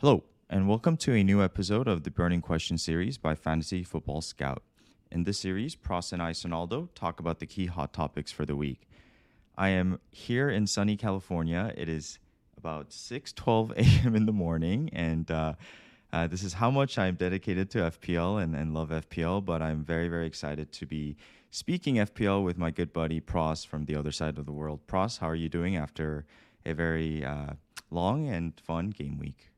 Hello, and welcome to a new episode of the Burning Question series by Fantasy Football Scout. In this series, Pros and I, Sonaldo, talk about the key hot topics for the week. I am here in sunny California. It is about 6:12 a.m. in the morning, and uh, uh, this is how much I'm dedicated to FPL and, and love FPL. But I'm very, very excited to be speaking FPL with my good buddy Pros from the other side of the world. Pros, how are you doing after a very uh, long and fun game week?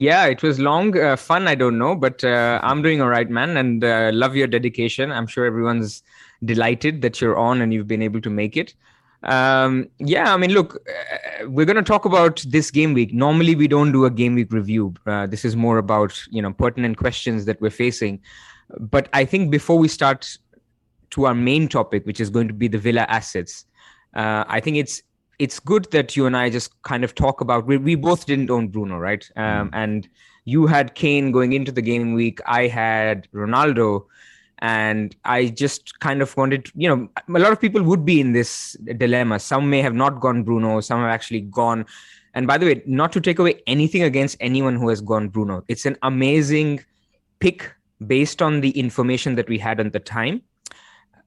Yeah, it was long, uh, fun. I don't know, but uh, I'm doing all right, man, and uh, love your dedication. I'm sure everyone's delighted that you're on and you've been able to make it. Um, yeah, I mean, look, uh, we're going to talk about this game week. Normally, we don't do a game week review. Uh, this is more about you know pertinent questions that we're facing. But I think before we start to our main topic, which is going to be the Villa assets, uh, I think it's it's good that you and I just kind of talk about. We, we both didn't own Bruno, right? Um, mm. And you had Kane going into the game week. I had Ronaldo, and I just kind of wanted. You know, a lot of people would be in this dilemma. Some may have not gone Bruno. Some have actually gone. And by the way, not to take away anything against anyone who has gone Bruno. It's an amazing pick based on the information that we had at the time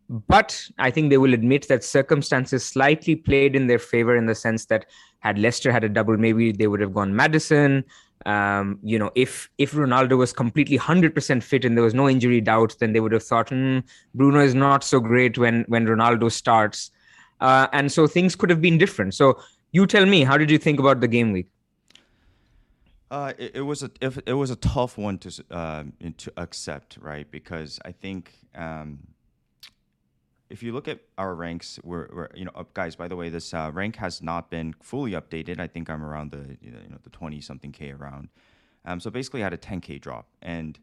but I think they will admit that circumstances slightly played in their favor in the sense that had Leicester had a double, maybe they would have gone Maddison. Um, you know, if if Ronaldo was completely hundred percent fit and there was no injury doubt, then they would have thought hmm, Bruno is not so great when when Ronaldo starts, uh, and so things could have been different. So you tell me, how did you think about the game week? Uh, it, it, was a it, it was a tough one to uh, to accept, right? Because I think um, if you look at our ranks, we're, we're you know, guys. By the way, this uh, rank has not been fully updated. I think I'm around the you know the twenty something k around. Um, so basically, I had a ten k drop, and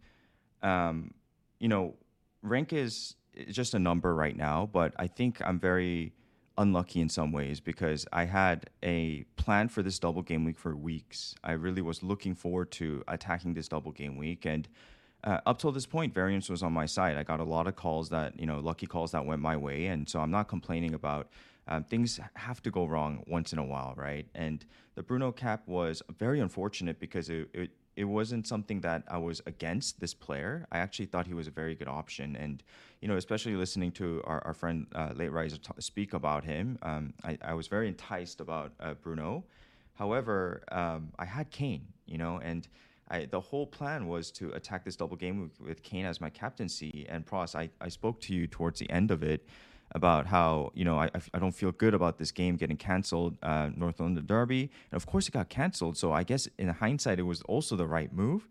um, you know, rank is just a number right now. But I think I'm very unlucky in some ways because I had a plan for this double game week for weeks. I really was looking forward to attacking this double game week and uh, up till this point, variance was on my side. I got a lot of calls that you know, lucky calls that went my way, and so I'm not complaining about. Um, things have to go wrong once in a while, right? And the Bruno cap was very unfortunate because it, it it wasn't something that I was against this player. I actually thought he was a very good option, and you know, especially listening to our, our friend uh, Late Riser t- speak about him, um, I, I was very enticed about uh, Bruno. However, um, I had Kane, you know, and I, the whole plan was to attack this double game with, with Kane as my captaincy. And Pross, I, I spoke to you towards the end of it about how you know I, I don't feel good about this game getting canceled, uh, North London Derby, and of course it got canceled. So I guess in hindsight, it was also the right move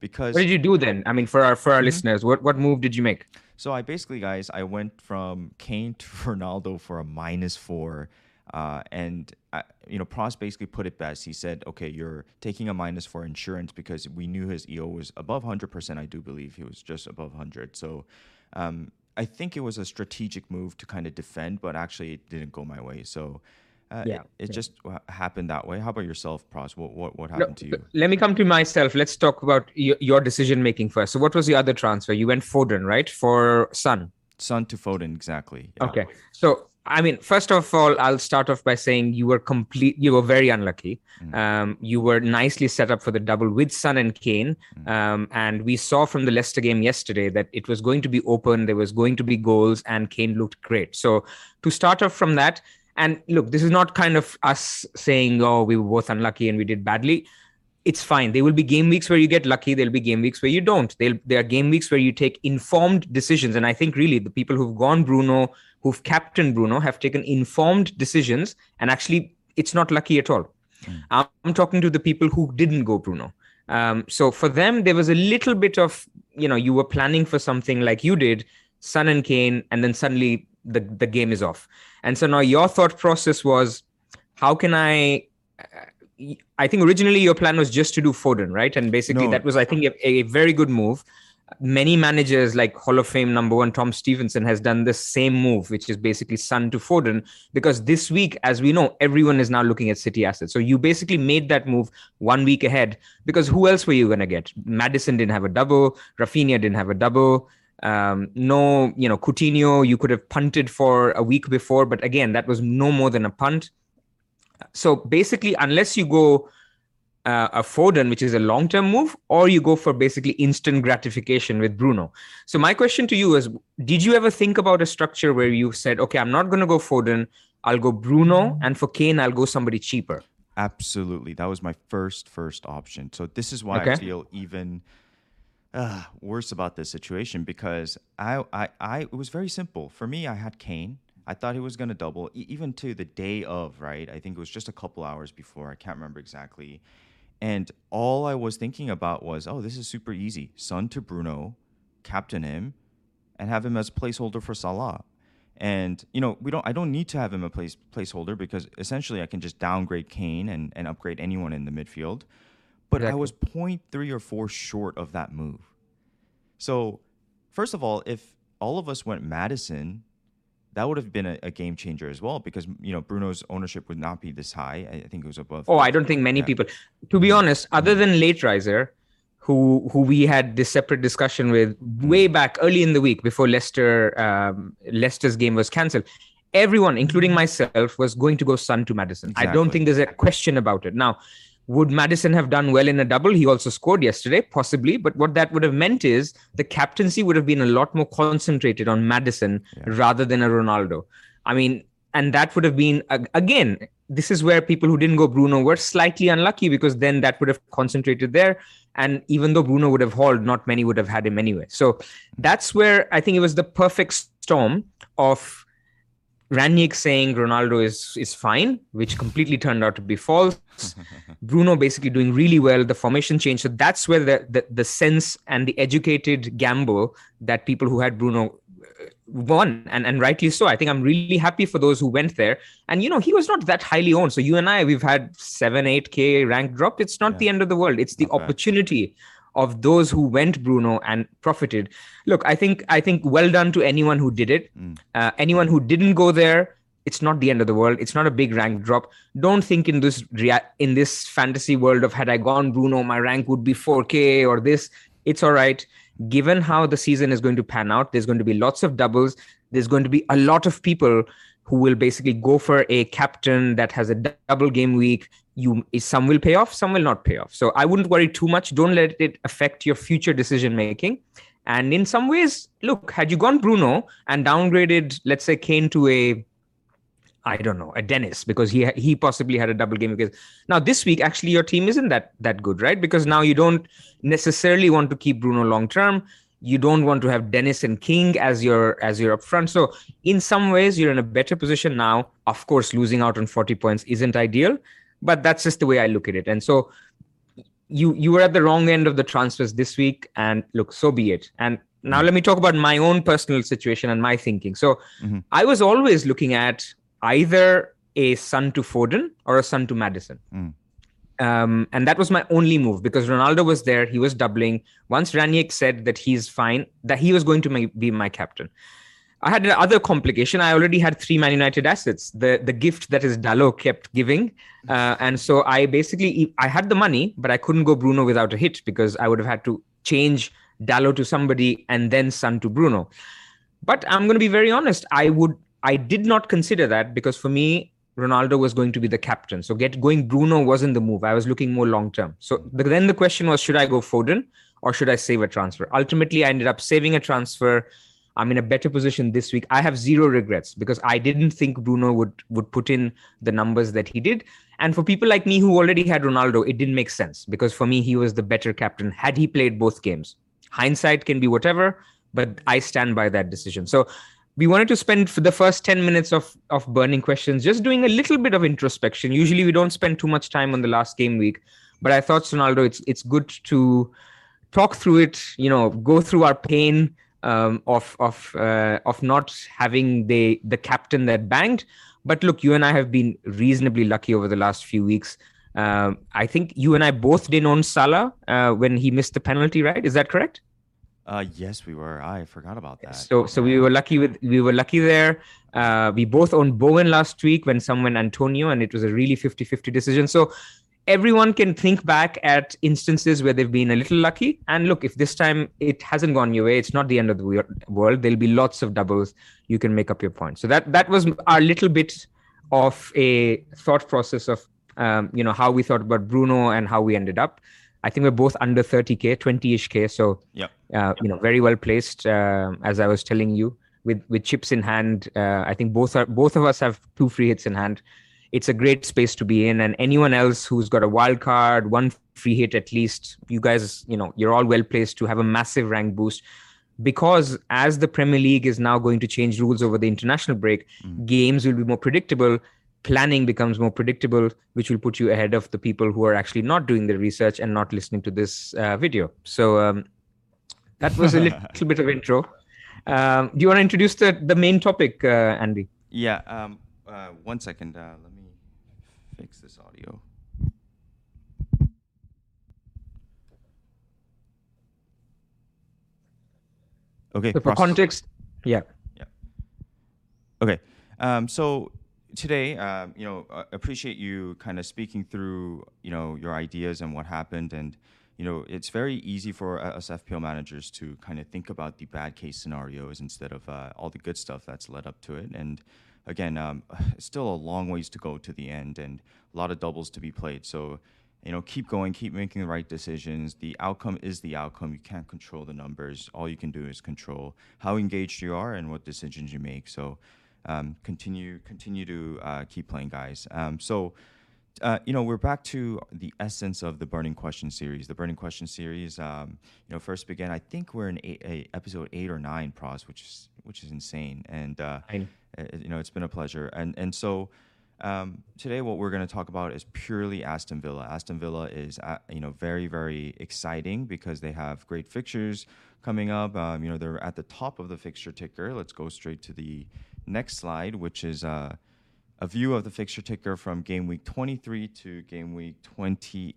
because. What did you do then? I mean, for our for our mm-hmm. listeners, what what move did you make? So I basically, guys, I went from Kane to Ronaldo for a minus four uh, and uh, you know, Pros basically put it best. He said, "Okay, you're taking a minus for insurance because we knew his EO was above 100%. I do believe he was just above 100. So, um, I think it was a strategic move to kind of defend, but actually it didn't go my way. So." Uh, yeah, it, it yeah. just happened that way. How about yourself, Pros? What what, what happened no, to you? Let me come to myself. Let's talk about your, your decision making first. So, what was the other transfer? You went Foden, right, for Son. Son to Foden, exactly. Yeah. Okay, so I mean, first of all, I'll start off by saying you were complete. You were very unlucky. Mm. Um, you were nicely set up for the double with Son and Kane, mm. um, and we saw from the Leicester game yesterday that it was going to be open. There was going to be goals, and Kane looked great. So to start off from that, and look, this is not kind of us saying, "Oh, we were both unlucky and we did badly." It's fine. There will be game weeks where you get lucky. There'll be game weeks where you don't. There'll, there are game weeks where you take informed decisions. And I think really the people who've gone Bruno, who've captained Bruno, have taken informed decisions. And actually, it's not lucky at all. Mm. I'm talking to the people who didn't go Bruno. Um, so for them, there was a little bit of, you know, you were planning for something like you did, Son and Kane, and then suddenly the, the game is off. And so now your thought process was, how can I? I think originally your plan was just to do Foden, right? And basically no. that was, I think, a, a, very good move. Many managers like Hall of Fame number one Tom Stevenson has done the same move, which is basically Son to Foden, because this week, as we know, everyone is now looking at City assets. So you basically made that move one week ahead because who else were you going to get? Maddison didn't have a double, Raphinha didn't have a double. Um, no, you know, Coutinho, you could have punted for a week before, but again, that was no more than a punt. So basically, unless you go uh, a Foden, which is a long term move, or you go for basically instant gratification with Bruno. So, my question to you is Did you ever think about a structure where you said, okay, I'm not going to go Foden, I'll go Bruno, and for Kane, I'll go somebody cheaper? Absolutely. That was my first, first option. So, this is why okay. I feel even uh, worse about this situation because I, I, I, it was very simple for me. I had Kane. I thought he was going to double, e- even to the day of, right? I think it was just a couple hours before. I can't remember exactly. And all I was thinking about was, oh, this is super easy. Son to Bruno, captain him, and have him as placeholder for Salah. And you know, we don't. I don't need to have him a place placeholder because essentially I can just downgrade Kane and, and upgrade anyone in the midfield. But exactly. I was 0.3 or 4 short of that move. So, first of all, if all of us went Maddison, that would have been a, a, game changer as well because you know Bruno's ownership would not be this high. I think it was above. Oh, I don't think many yeah. people. To be honest, other than Late Riser, who who we had this separate discussion with way back early in the week before Leicester um, Leicester's game was cancelled. Everyone, including myself, was going to go Son to Maddison. Exactly. I don't think there's a question about it. Now, would Maddison have done well in a double? He also scored yesterday, possibly. But what that would have meant is the captaincy would have been a lot more concentrated on Maddison yeah. rather than a Ronaldo. I mean, and that would have been, again, this is where people who didn't go Bruno were slightly unlucky because then that would have concentrated there. And even though Bruno would have hauled, not many would have had him anyway. So that's where I think it was the perfect storm of Rangnick saying Ronaldo is is fine, which completely turned out to be false. Bruno basically doing really well. The formation change. So that's where the, the, the sense and the educated gamble that people who had Bruno uh, won, and and rightly so. I think I'm really happy for those who went there. And you know, he was not that highly owned. So you and I, we've had seven, eight k rank drop. It's not yeah. the end of the world. It's the opportunity of those who went Bruno and profited. Look, I think I think well done to anyone who did it. Mm. Uh, anyone who didn't go there, it's not the end of the world. It's not a big rank drop. Don't think in this rea- in this fantasy world of had I gone Bruno, my rank would be 4K or this. It's all right. Given how the season is going to pan out, there's going to be lots of doubles. There's going to be a lot of people who will basically go for a captain that has a double game week you some will pay off some will not pay off. So i wouldn't worry too much. Don't let it affect your future decision making. And in some ways look had you gone bruno and downgraded let's say kane to a i don't know a dennis because he he possibly had a double game because now this week actually your team isn't that that good right? Because now you don't necessarily want to keep bruno long term. You don't want to have dennis and king as your as your upfront. So in some ways you're in a better position now. Of course losing out on 40 points isn't ideal but that's just the way I look at it. And so you you were at the wrong end of the transfers this week, and look, so be it. And now let me talk about my own personal situation and my thinking. So mm-hmm. I was always looking at either a son to Foden or a son to Maddison. Mm. Um, and that was my only move because Ronaldo was there. He was doubling. Once Rangnick said that he's fine, that he was going to be my captain. I had another complication. I already had three Man United assets. The the gift that is Dalot kept giving, uh, and so I basically I had the money, but I couldn't go Bruno without a hit because I would have had to change Dalot to somebody and then Son to Bruno. But I'm going to be very honest. I would I did not consider that because for me, Ronaldo was going to be the captain. So get going Bruno wasn't the move. I was looking more long term. So then the question was, should I go Foden or should I save a transfer? Ultimately, I ended up saving a transfer. I'm in a better position this week. I have zero regrets because I didn't think Bruno would would put in the numbers that he did. And for people like me who already had Ronaldo, it didn't make sense because for me he was the better captain had he played both games. Hindsight can be whatever, but I stand by that decision. So we wanted to spend the first 10 minutes of of burning questions just doing a little bit of introspection usually we don't spend too much time on the last game week but i thought ronaldo it's it's good to talk through it you know go through our pain um, of of uh, of not having the the captain that banged but look you and i have been reasonably lucky over the last few weeks um, i think you and i both didn't own salah uh, when he missed the penalty right is that correct uh, yes, we were. I forgot about that. So, so we were lucky with we were lucky there. Uh, we both owned Bowen last week when someone Antonio, and it was a really 50-50 decision. So, everyone can think back at instances where they've been a little lucky. And look, if this time it hasn't gone your way, it's not the end of the world. There'll be lots of doubles. You can make up your point. So that that was our little bit of a thought process of um, you know how we thought about Bruno and how we ended up. I think we're both under 30k, 20ish k. So yeah, uh, you know, very well placed. Uh, as I was telling you, with with chips in hand, uh, I think both are both of us have two free hits in hand. It's a great space to be in, and anyone else who's got a wild card, one free hit at least, you guys, you know, you're all well placed to have a massive rank boost. Because as the Premier League is now going to change rules over the international break, mm. games will be more predictable planning becomes more predictable, which will put you ahead of the people who are actually not doing the research and not listening to this uh, video. So um, that was a little bit of intro. Um, do you want to introduce the, the main topic, uh, Andy? Yeah. Um, uh, one second. Uh, let me fix this audio. Okay. So for context, yeah. Yeah. Okay. Um, so today, um, you know, uh, appreciate you kind of speaking through, you know, your ideas and what happened. And, you know, it's very easy for us FPL managers to kind of think about the bad case scenarios instead of uh, all the good stuff that's led up to it. And again, um, still a long ways to go to the end and a lot of doubles to be played. So, you know, keep going, keep making the right decisions. The outcome is the outcome. You can't control the numbers. All you can do is control how engaged you are and what decisions you make. So, um, continue continue to uh, keep playing, guys. Um, so. Uh, you know, we're back to the essence of the Burning Question series. The Burning Question series, um, you know, first began. I think we're in episode eight or nine, pros, which is which is insane. And uh, you know, it's been a pleasure. And and so um, today, what we're going to talk about is purely Aston Villa. Aston Villa is, uh, you know, very, very exciting because they have great fixtures coming up. Um, you know, they're at the top of the fixture ticker. Let's go straight to the next slide, which is uh, a view of the fixture ticker from game week 23 to game week 20.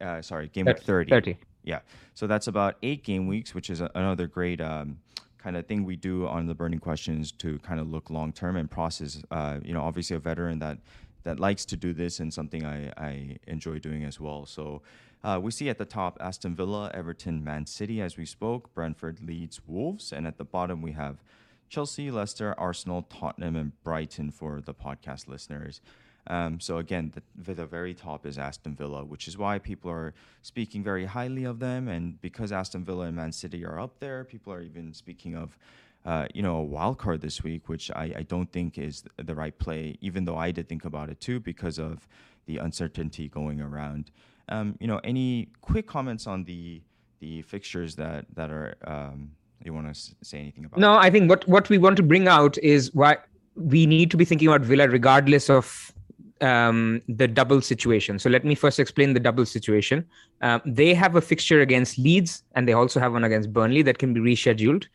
Uh, sorry, game week 30. 30. Yeah. So that's about eight game weeks, which is a, another great um, kind of thing we do on the burning questions to kind of look long term and process. Uh, you know, obviously a veteran that that likes to do this and something I, I enjoy doing as well. So uh, we see at the top Aston Villa, Everton, Man City, as we spoke, Brentford, Leeds, Wolves, and at the bottom we have Chelsea, Leicester, Arsenal, Tottenham, and Brighton for the podcast listeners. Um, so again, the, the very top is Aston Villa, which is why people are speaking very highly of them. And because Aston Villa and Man City are up there, people are even speaking of, uh, you know, a wild card this week, which I, I don't think is the right play. Even though I did think about it too, because of the uncertainty going around. Um, you know, any quick comments on the the fixtures that that are um, you want to say anything about? No, I think what what we want to bring out is why we need to be thinking about Villa regardless of um, the double situation. So let me first explain the double situation. Um, they have a fixture against Leeds and they also have one against Burnley that can be rescheduled.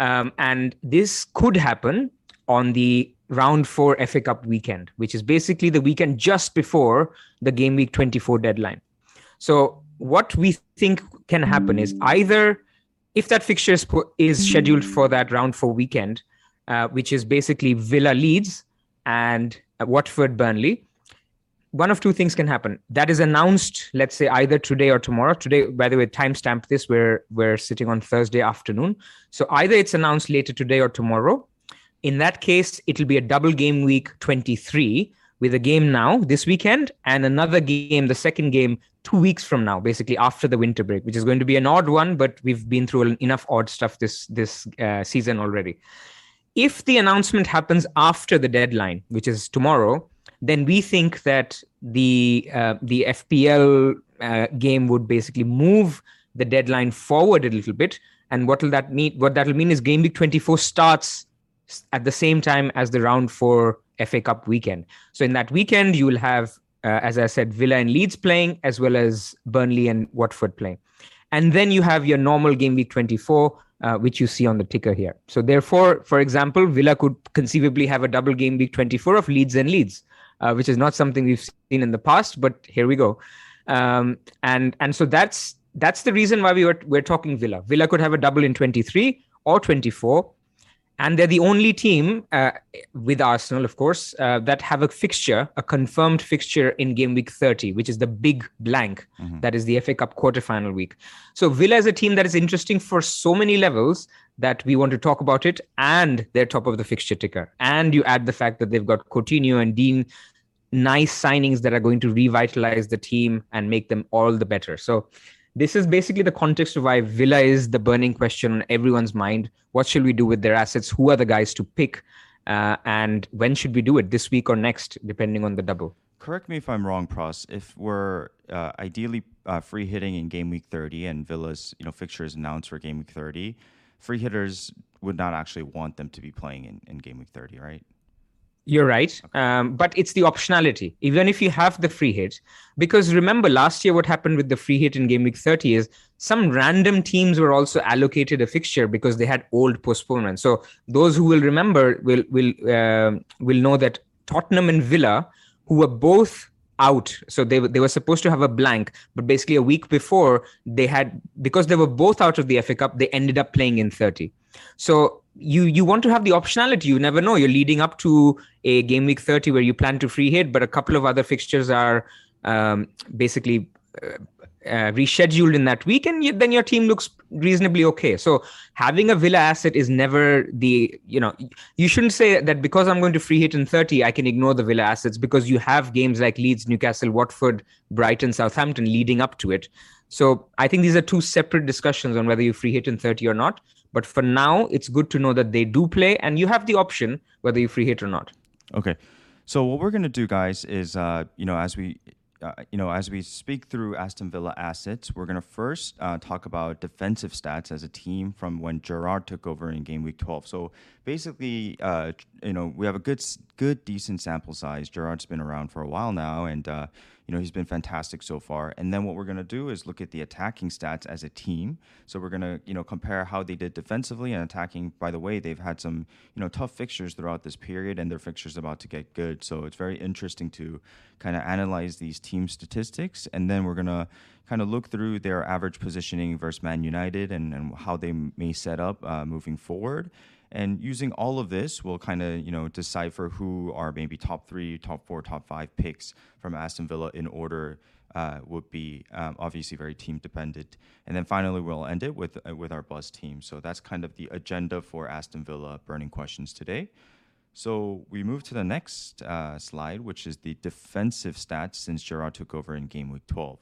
Um, and this could happen on the round four FA Cup weekend, which is basically the weekend just before the game week 24 deadline. So what we think can happen is either if that fixture is, is scheduled for that round four weekend, uh, which is basically Villa Leeds and uh, Watford Burnley, one of two things can happen. That is announced, let's say either today or tomorrow. Today, by the way, timestamp this. We're we're sitting on Thursday afternoon, so either it's announced later today or tomorrow. In that case, it'll be a double game week 23 with a game now this weekend and another game, the second game, two weeks from now, basically after the winter break, which is going to be an odd one, but we've been through enough odd stuff this this uh, season already. If the announcement happens after the deadline, which is tomorrow, then we think that the uh, the FPL uh, game would basically move the deadline forward a little bit. And what will that mean? What that will mean is game week 24 starts at the same time as the round four FA Cup weekend. So in that weekend, you will have, uh, as I said, Villa and Leeds playing, as well as Burnley and Watford playing. And then you have your normal game week 24, uh, which you see on the ticker here. So therefore, for example, Villa could conceivably have a double game week 24 of Leeds and Leeds, uh, which is not something we've seen in the past, but here we go. Um, and and so that's that's the reason why we were we're talking Villa. Villa could have a double in 23 or 24 and they're the only team uh, with Arsenal, of course, uh, that have a fixture, a confirmed fixture in game week 30, which is the big blank. Mm-hmm. That is the FA Cup quarterfinal week. So Villa is a team that is interesting for so many levels that we want to talk about it, and they're top of the fixture ticker. And you add the fact that they've got Coutinho and Digne, nice signings that are going to revitalize the team and make them all the better. So this is basically the context of why Villa is the burning question on everyone's mind. What should we do with their assets? Who are the guys to pick? Uh, and when should we do it? This week or next, depending on the double. Correct me if I'm wrong, Pras. If we're uh, ideally uh, free hitting in game week 30 and Villa's you know fixture is announced for game week 30, free hitters would not actually want them to be playing in, in game week 30, right? You're right. Um, but it's the optionality, even if you have the free hit. Because remember, last year, what happened with the free hit in Game Week 30 is some random teams were also allocated a fixture because they had old postponements. So those who will remember will will uh, will know that Tottenham and Villa, who were both out so they, they were supposed to have a blank but basically a week before they had because they were both out of the fa cup they ended up playing in 30 so you you want to have the optionality. You never know. You're leading up to a game week 30 where you plan to free hit, but a couple of other fixtures are um, basically uh, uh, rescheduled in that week, and then your team looks reasonably okay. So having a Villa asset is never the you know you shouldn't say that because I'm going to free hit in 30, I can ignore the Villa assets because you have games like Leeds, Newcastle, Watford, Brighton, Southampton leading up to it. So I think these are two separate discussions on whether you free hit in 30 or not. But for now, it's good to know that they do play, and you have the option whether you free hit or not. Okay. So what we're gonna do, guys, is uh, you know as we uh, you know, as we speak through Aston Villa assets, we're going to first uh, talk about defensive stats as a team from when Gerrard took over in game week 12. So basically, uh, you know, we have a good, good, decent sample size. Gerrard's been around for a while now, and uh, you know, he's been fantastic so far. And then what we're going to do is look at the attacking stats as a team. So we're going to, you know, compare how they did defensively and attacking. By the way, they've had some, you know, tough fixtures throughout this period and their fixtures about to get good. So it's very interesting to kind of analyze these team statistics. And then we're going to kind of look through their average positioning versus Man United and, and how they may set up uh, moving forward. And using all of this, we'll kind of you know decipher who are maybe top three, top four, top five picks from Aston Villa in order. Uh, would be um, obviously very team dependent, and then finally we'll end it with uh, with our buzz team. So that's kind of the agenda for Aston Villa burning questions today. So we move to the next uh, slide, which is the defensive stats since Gerrard took over in game week 12.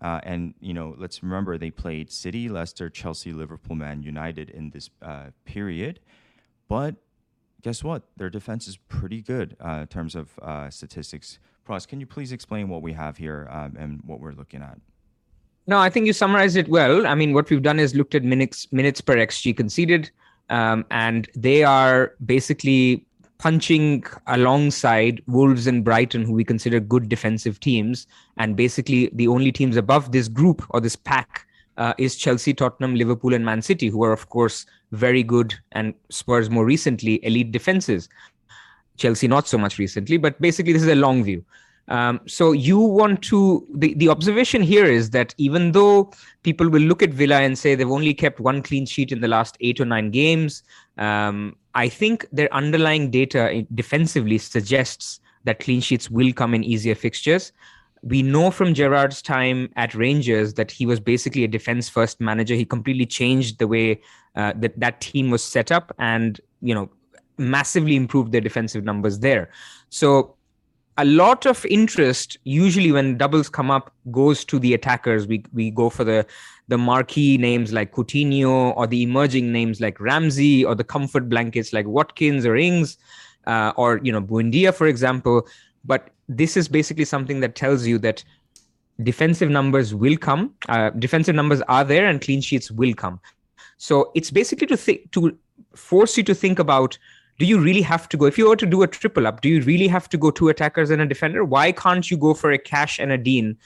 Uh, and you know, let's remember they played City, Leicester, Chelsea, Liverpool, Man United in this uh, period. But guess what? Their defense is pretty good uh, in terms of uh, statistics. Pras, can you please explain what we have here um, and what we're looking at? No, I think you summarized it well. I mean, what we've done is looked at minutes minutes per xG conceded, um, and they are basically punching alongside Wolves and Brighton, who we consider good defensive teams, and basically the only teams above this group or this pack uh, is Chelsea, Tottenham, Liverpool, and Man City, who are, of course, very good, and Spurs more recently, elite defenses. Chelsea, not so much recently, but basically, this is a long view. Um, so you want to the, the observation here is that even though people will look at Villa and say they've only kept one clean sheet in the last eight or nine games, um, I think their underlying data defensively suggests that clean sheets will come in easier fixtures we know from Gerrard's time at Rangers that he was basically a defense first manager. He completely changed the way uh, that that team was set up, and you know, massively improved their defensive numbers there. So a lot of interest usually when doubles come up goes to the attackers. We we go for the the marquee names like Coutinho or the emerging names like Ramsey or the comfort blankets like Watkins or Ings uh, or you know Buendia for example. But this is basically something that tells you that defensive numbers will come. Uh, defensive numbers are there, and clean sheets will come. So it's basically to think to force you to think about do you really have to go if you were to do a triple up do you really have to go two attackers and a defender why can't you go for a cash and a Digne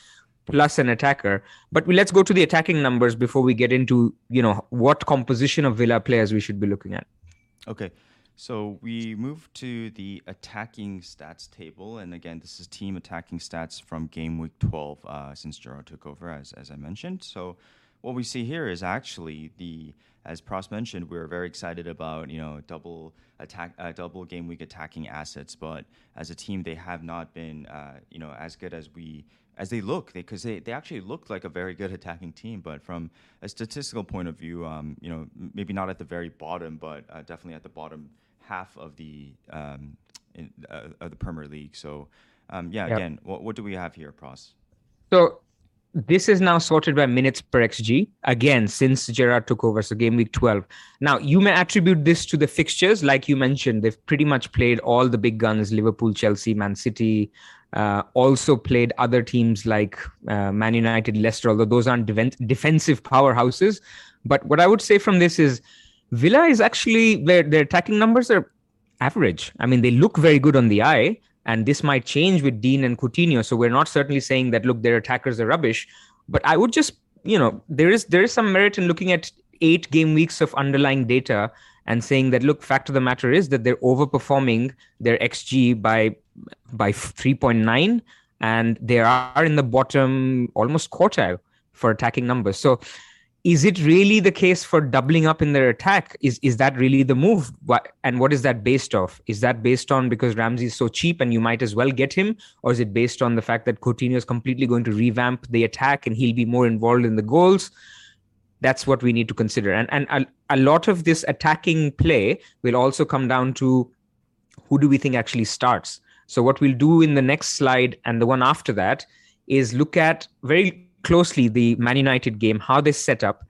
plus an attacker but let's go to the attacking numbers before we get into you know what composition of villa players we should be looking at okay so we move to the attacking stats table and again this is team attacking stats from game week 12 uh, since Gerrard took over as, as i mentioned so what we see here is actually the as Pras mentioned, we are very excited about you know double attack, uh, double game week attacking assets. But as a team, they have not been uh, you know as good as we as they look because they, they, actually looked like a very good attacking team. But from a statistical point of view, um, you know maybe not at the very bottom, but uh, definitely at the bottom half of the um, in, uh, of the Premier League. So um, yeah, yep. again, what, what do we have here, Pros? So this is now sorted by minutes per xg again since gerrard took over so game week 12 now you may attribute this to the fixtures like you mentioned they've pretty much played all the big guns liverpool chelsea man city uh, also played other teams like uh, man united leicester although those aren't de- defensive powerhouses but what i would say from this is villa is actually their, their attacking numbers are average i mean they look very good on the eye and this might change with Digne and Coutinho. So we're not certainly saying that look, their attackers are rubbish, but I would just you know there is there is some merit in looking at eight game weeks of underlying data and saying that look, fact of the matter is that they're overperforming their xG by by 3.9 and they are in the bottom almost quartile for attacking numbers. So is it really the case for doubling up in their attack? Is is that really the move? What, and what is that based off? Is that based on because Ramsey is so cheap and you might as well get him, or is it based on the fact that Coutinho is completely going to revamp the attack and he'll be more involved in the goals? That's what we need to consider. And and a, a lot of this attacking play will also come down to who do we think actually starts. So what we'll do in the next slide and the one after that is look at very closely the Man United game, how they set up,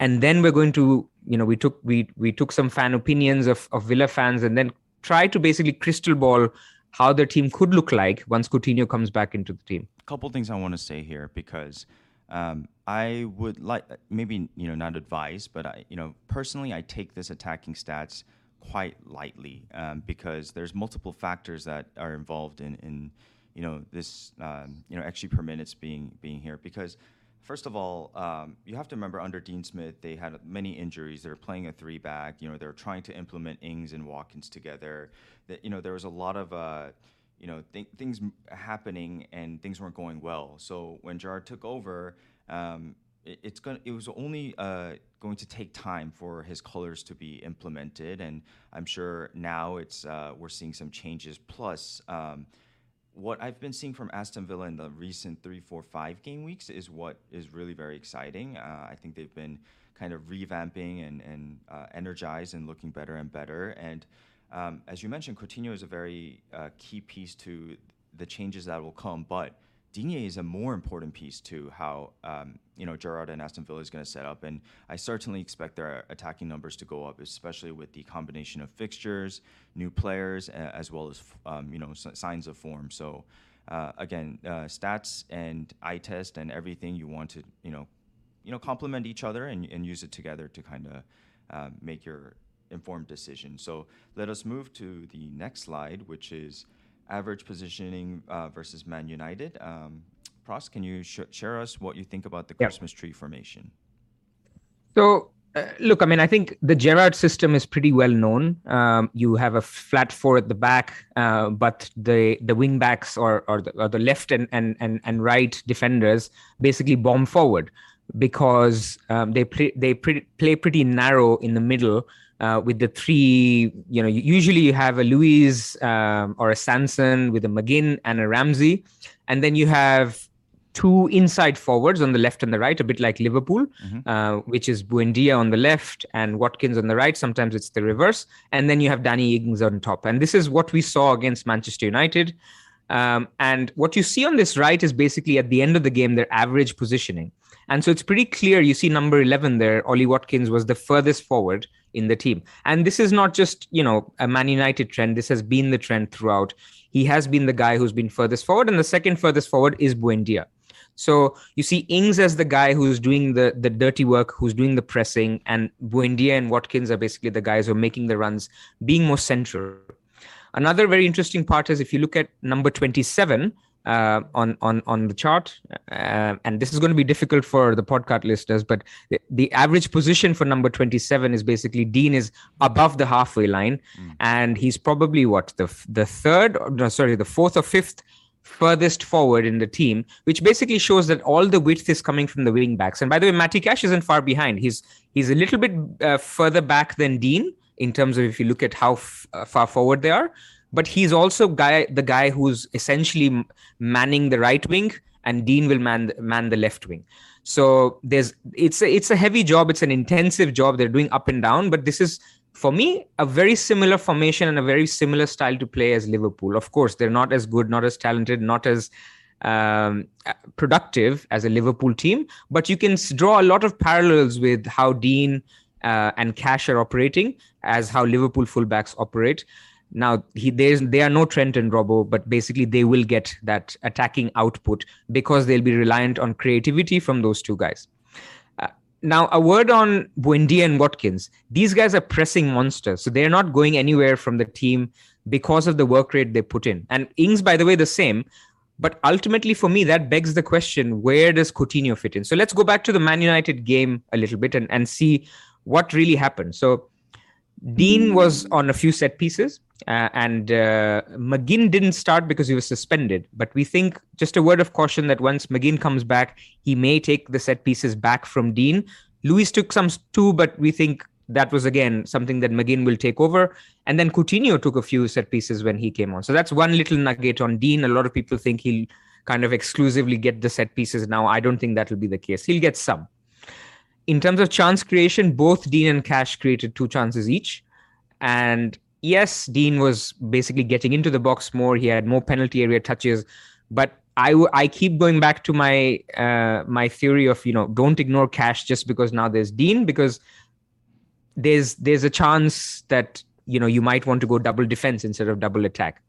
and then we're going to, you know, we took we we took some fan opinions of of Villa fans, and then try to basically crystal ball how their team could look like once Coutinho comes back into the team. A couple things I want to say here because um, I would like maybe you know not advise, but I you know personally I take this attacking stats quite lightly um, because there's multiple factors that are involved in in you know this um, you know xG per minutes being being here. Because first of all um, you have to remember under Dean Smith they had many injuries. They're playing a three back you know they're trying to implement Ings and Watkins together. That you know there was a lot of uh, you know th- things happening and things weren't going well. So when Gerrard took over um, it, it's going it was only uh, going to take time for his colors to be implemented. And I'm sure now it's uh, we're seeing some changes. Plus um, what I've been seeing from Aston Villa in the recent three, four, five game weeks is what is really very exciting. Uh, I think they've been kind of revamping and, and uh, energized and looking better and better. And um, as you mentioned, Coutinho is a very uh, key piece to the changes that will come. But Digne is a more important piece to how um, you know Gerrard and Aston Villa is going to set up, and I certainly expect their attacking numbers to go up, especially with the combination of fixtures, new players, as well as um, you know signs of form. So uh, again, uh, stats and eye test and everything you want to you know you know complement each other and, and use it together to kind of uh, make your informed decision. So let us move to the next slide, which is average positioning uh, versus Man United. Um, Pras, can you sh- share us what you think about the. Christmas tree formation? So, uh, look, I mean, I think the Gerrard system is pretty well known. Um, you have a flat four at the back, uh, but the the wing backs or or the, or the left and, and and and right defenders basically bomb forward because um, they play they pre- play pretty narrow in the middle uh, with the three, you know, usually you have a Luiz um, or a Sanson with a McGinn and a Ramsey, and then you have two inside forwards on the left and the right, a bit like Liverpool, Mhm. uh, which is Buendia on the left and Watkins on the right. Sometimes it's the reverse. And then you have Danny Ings on top. And this is what we saw against Manchester United. Um, and what you see on this right is basically at the end of the game, their average positioning. And so it's pretty clear. You see number 11 there, Ollie Watkins was the furthest forward in the team. And this is not just, you know, a Man United trend. This has been the trend throughout. He has been the guy who's been furthest forward. And the second furthest forward is Buendia. So you see Ings as the guy who's doing the, the dirty work, who's doing the pressing, and Buendia and Watkins are basically the guys who are making the runs, being more central. Another very interesting part is if you look at number 27 uh, on on on the chart, uh, and this is going to be difficult for the podcast listeners, but the, the average position for number 27 is basically Digne is above the halfway line, and he's probably what the the third, or, no, sorry, the fourth or fifth furthest forward in the team, which basically shows that all the width is coming from the wing backs. And by the way, Matty Cash isn't far behind. He's he's a little bit uh, further back than Digne in terms of if you look at how f- uh, far forward they are. But he's also guy the guy who's essentially manning the right wing, and Digne will man man the left wing. So there's it's a, it's a heavy job. It's an intensive job. They're doing up and down, but this is for me a very similar formation and a very similar style to play as Liverpool. Of course, they're not as good, not as talented, not as um, productive as a Liverpool team, but you can draw a lot of parallels with how Digne uh, and Cash are operating as how Liverpool fullbacks operate. Now he there's they are no Trent and Robbo, but basically they will get that attacking output because they'll be reliant on creativity from those two guys. Uh, now a word on Buendia and Watkins. These guys are pressing monsters, so they're not going anywhere from the team because of the work rate they put in. And Ings, by the way, the same. But ultimately, for me, that begs the question: Where does Coutinho fit in? So let's go back to the Man United game a little bit and, and see what really happened. So Dean was on a few set pieces, uh, and uh, McGinn didn't start because he was suspended. But we think just a word of caution that once McGinn comes back, he may take the set pieces back from Digne. Luiz took some too, but we think that was again something that McGinn will take over. And then Coutinho took a few set pieces when he came on. So that's one little nugget on Digne. A lot of people think he'll kind of exclusively get the set pieces now. I don't think that will be the case. He'll get some in terms of chance creation, both Digne and Cash created two chances each. And yes, Digne was basically getting into the box more. He had more penalty area touches. But I, w- I keep going back to my uh, my theory of you know don't ignore Cash just because now there's Digne because there's there's a chance that you know you might want to go double defense instead of double attack.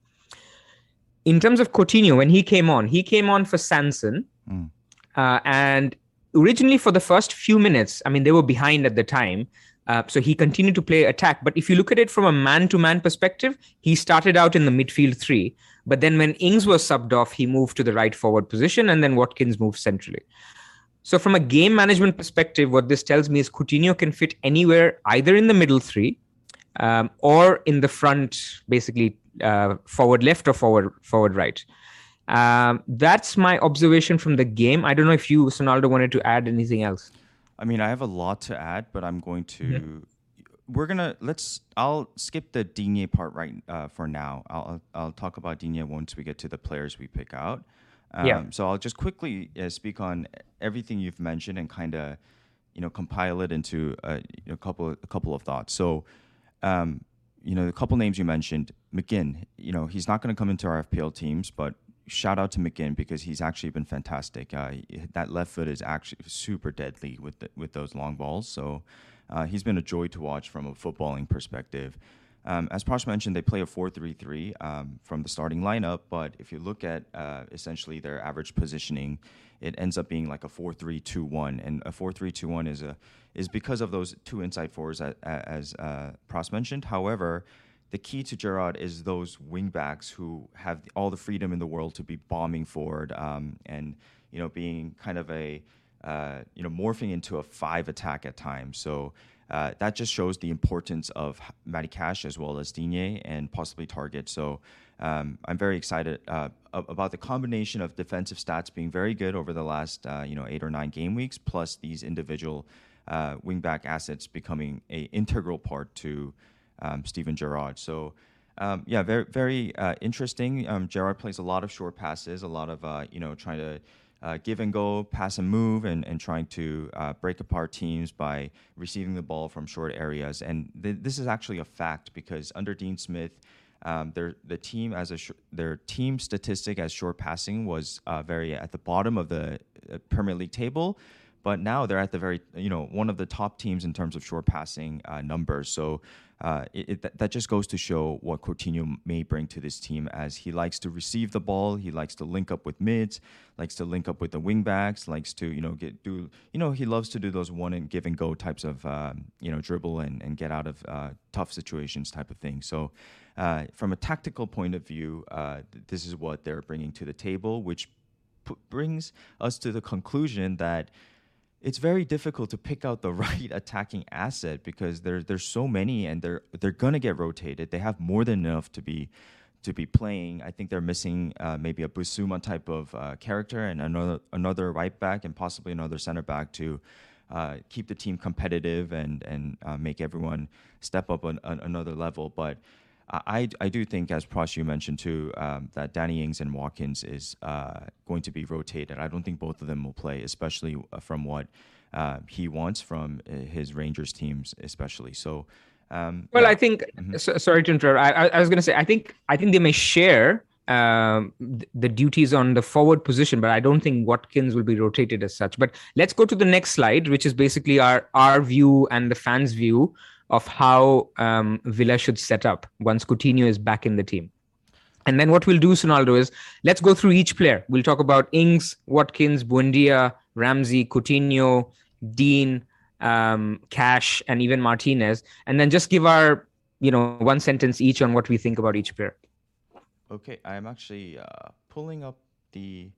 In terms of Coutinho, when he came on, he came on for Sanson, Mm. uh, and originally for the first few minutes, I mean, they were behind at the time. Uh, so he continued to play attack. But if you look at it from a man to man perspective, he started out in the midfield three. But then when Ings was subbed off, he moved to the right forward position and then Watkins moved centrally. So from a game management perspective, what this tells me is Coutinho can fit anywhere, either in the middle three um, or in the front, basically uh, forward left or forward forward right. Um, that's my observation from the game. I don't know if you, Sonaldo, wanted to add anything else. I mean, I have a lot to add, but I'm going to. We're gonna let's. I'll skip the Digne part right uh, for now. I'll I'll talk about Digne once we get to the players we pick out. Um, Yeah. So I'll just quickly uh, speak on everything you've mentioned and kind of, you know, compile it into a, you know, couple a couple of thoughts. So, um, you know, the couple names you mentioned, McGinn. You know, he's not going to come into our FPL teams, but shout out to McGinn because he's actually been fantastic. Uh, that left foot is actually super deadly with the, with those long balls. So uh, he's been a joy to watch from a footballing perspective. Um, as Prash mentioned, they play a 4-3-3 um, from the starting lineup, but if you look at uh, essentially their average positioning, it ends up being like a 4-3-2-1, and a 4-3-2-1 is a is because of those two inside fours, as, as uh, Pras mentioned. However, the key to Gerrard is those wingbacks who have all the freedom in the world to be bombing forward um, and you know being kind of a uh, you know morphing into a five attack at times. So uh, that just shows the importance of Matty Cash as well as Digne and possibly Targett. So um, I'm very excited uh, about the combination of defensive stats being very good over the last uh, you know eight or nine game weeks, plus these individual uh, wingback assets becoming a integral part to um, Steven Gerrard. So, um, yeah, very very uh, interesting. Um, Gerrard plays a lot of short passes, a lot of uh, you know trying to uh, give and go, pass and move, and, and trying to uh, break apart teams by receiving the ball from short areas. And th- this is actually a fact because under Dean Smith, um, their the team as a sh- their team statistic as short passing was uh, very at the bottom of the uh, Premier League table but now they're at the very you know one of the top teams in terms of short passing uh, numbers. So uh, it, it, that just goes to show what Coutinho may bring to this team as he likes to receive the ball, he likes to link up with mids, likes to link up with the wingbacks, likes to you know get do you know he loves to do those one and give and go types of um, you know dribble and, and get out of uh, tough situations type of thing. So. Uh, from a tactical point of view, uh, this is what they're bringing to the table, which p- brings us to the conclusion that it's very difficult to pick out the right attacking asset because there's there's so many and they're they're gonna get rotated. They have more than enough to be to be playing. I think they're missing uh, maybe a Bissouma type of uh, character and another another right back and possibly another center back to uh, keep the team competitive and and uh, make everyone step up on another level. But I, I do think, as Prash, you mentioned too, um, that Danny Ings and Watkins is uh, going to be rotated. I don't think both of them will play, especially uh, from what uh, he wants from uh, his Rangers teams, especially. So, um, well, yeah. I think. Mm-hmm. So, sorry to interrupt. I, I was going to say, I think, I think they may share um, the duties on the forward position, but I don't think Watkins will be rotated as such. But let's go to the next slide, which is basically our our view and the fans' view of how um, Villa should set up once Coutinho is back in the team. And then what we'll do, Sonaldo, is let's go through each player. We'll talk about Ings, Watkins, Buendia, Ramsey, Coutinho, Dean, um, Cash, and even Martinez, and then just give our, you know, one sentence each on what we think about each player. Okay, I'm actually uh, pulling up the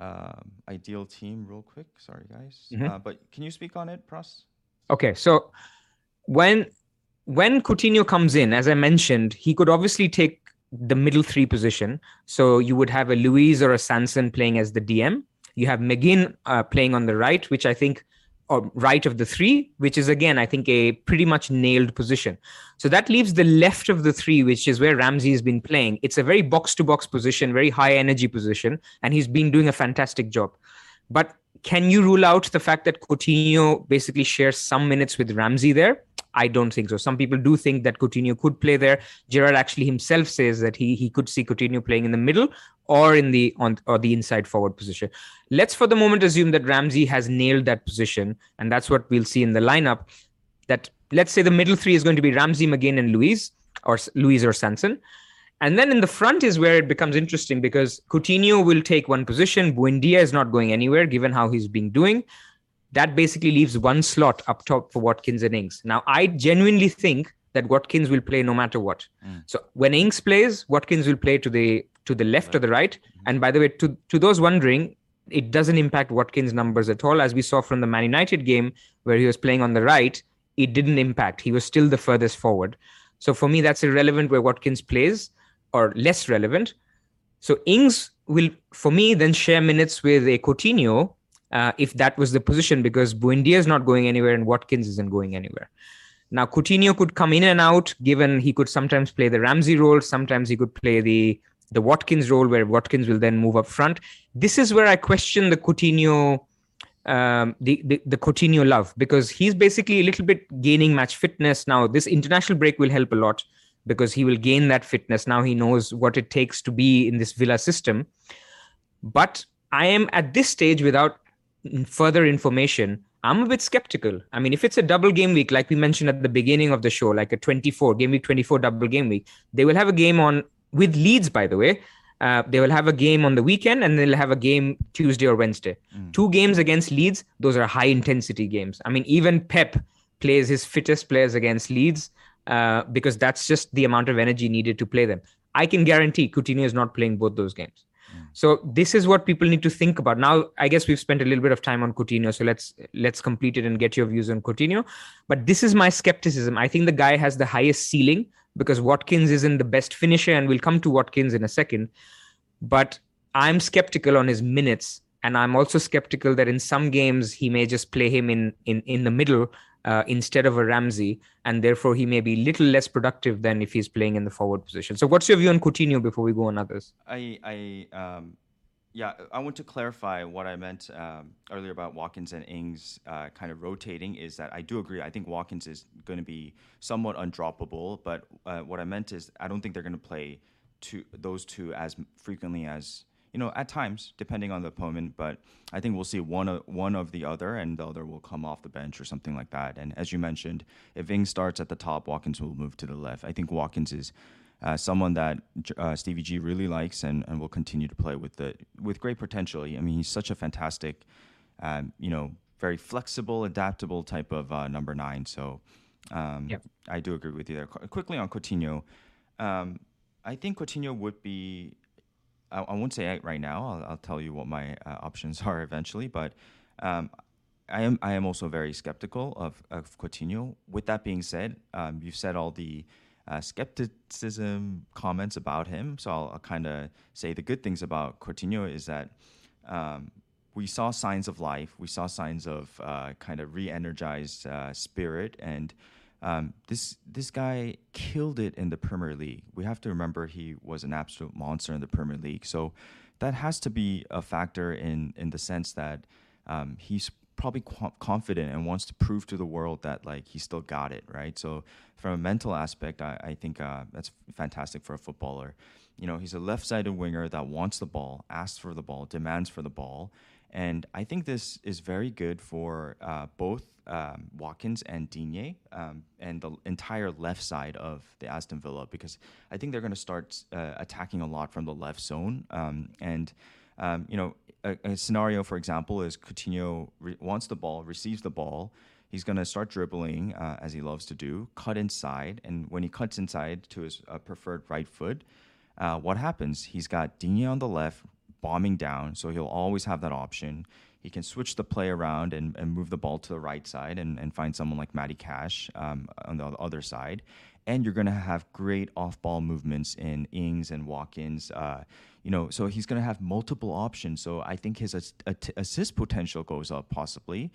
um, ideal team real quick. Sorry, guys, mm-hmm. uh, but can you speak on it, Pras? Okay, so when when Coutinho comes in, as I mentioned, he could obviously take the middle three position. So you would have a Luiz or a Sanson playing as the DM. You have McGinn uh, playing on the right, which I think, or right of the three, which is again, I think, a pretty much nailed position. So that leaves the left of the three, which is where Ramsey has been playing. It's a very box to box position, very high energy position, and he's been doing a fantastic job. But can you rule out the fact that Coutinho basically shares some minutes with Ramsey there? I don't think so. Some people do think that Coutinho could play there. Gerrard actually himself says that he he could see Coutinho playing in the middle or in the on or the inside forward position. Let's for the moment assume that Ramsey has nailed that position, and that's what we'll see in the lineup. That let's say the middle three is going to be Ramsey, McGinn, and Luiz, or Luiz or Sanson. And then in the front is where it becomes interesting because Coutinho will take one position. Buendia is not going anywhere given how he's been doing that basically leaves one slot up top for Watkins and Ings. Now, I genuinely think that Watkins will play no matter what. Mm. So when Ings plays, Watkins will play to the to the left right. or the right. Mm-hmm. And by the way, to to those wondering, it doesn't impact Watkins' numbers at all, as we saw from the Man United game where he was playing on the right. It didn't impact. He was still the furthest forward. So for me, that's irrelevant where Watkins plays, or less relevant. So Ings will, for me, then share minutes with a Coutinho uh, if that was the position because Buendia is not going anywhere and Watkins isn't going anywhere. Now Coutinho could come in and out, given he could sometimes play the Ramsey role, sometimes he could play the the Watkins role, where Watkins will then move up front. This is where I question the Coutinho, um, the, the the Coutinho love because he's basically a little bit gaining match fitness now. This international break will help a lot because he will gain that fitness. Now he knows what it takes to be in this Villa system. But I am at this stage without further information, I'm a bit skeptical. I mean, if it's a double game week, like we mentioned at the beginning of the show, like a 24 game week, 24 double game week, they will have a game on with Leeds, by the way. Uh, they will have a game on the weekend and they'll have a game Tuesday or Wednesday. Mm. Two games against Leeds, those are high intensity games. I mean, even Pep plays his fittest players against Leeds uh, because that's just the amount of energy needed to play them. I can guarantee Coutinho is not playing both those games. So this is what people need to think about. Now, I guess we've spent a little bit of time on Coutinho, so let's let's complete it and get your views on Coutinho. But this is my skepticism. I think the guy has the highest ceiling because Watkins isn't the best finisher, and we'll come to Watkins in a second. But I'm skeptical on his minutes, and I'm also skeptical that in some games he may just play him in in in the middle uh, instead of a Ramsey, and therefore he may be little less productive than if he's playing in the forward position. So, what's your view on Coutinho before we go on others? I I um, Yeah, I want to clarify what I meant um, earlier about Watkins and Ings uh, kind of rotating. Is that I do agree. I think Watkins is going to be somewhat undroppable, but uh, what I meant is I don't think they're going to play two, those two as frequently as you know at times, depending on the opponent. But I think we'll see one of one of the other, and the other will come off the bench or something like that. And as you mentioned, if Ings starts at the top, Watkins will move to the left. I think Watkins is uh, someone that uh, Stevie G really likes and, and will continue to play with the with great potential. I mean, he's such a fantastic, um, you know, very flexible, adaptable type of uh, number nine. So um, yep. I do agree with you there. Qu- quickly on Coutinho, um, I think Coutinho would be. I, I won't say right now. I'll, I'll, tell you what my uh, options are eventually, but. Um, I am I am also very skeptical of, of Coutinho. With that being said, um, you've said all the uh, skepticism comments about him. So I'll, I'll kind of say the good things about Coutinho is that um, we saw signs of life. We saw signs of uh, kind of re-energized uh, spirit, and um, this this guy killed it in the Premier League. We have to remember he was an absolute monster in the Premier League. So that has to be a factor in in the sense that um, he's probably qu- confident and wants to prove to the world that like he still got it right so from a mental aspect i, I think uh, that's fantastic for a footballer you know he's a left-sided winger that wants the ball asks for the ball demands for the ball and i think this is very good for uh, both um, Watkins and Digne um, and the entire left side of the Aston Villa because I think they're going to start uh, attacking a lot from the left zone um, and um, you know, a, a, scenario, for example, is Coutinho re- wants the ball, receives the ball. He's going to start dribbling uh, as he loves to do, cut inside. And when he cuts inside to his uh, preferred right foot, uh, what happens? He's got Digne on the left, bombing down. So he'll always have that option. He can switch the play around and, and move the ball to the right side and, and find someone like Matty Cash um, on the other side. And you're going to have great off ball movements in Ings and Watkins. Uh, you know, so he's going to have multiple options. So I think his assist potential goes up possibly.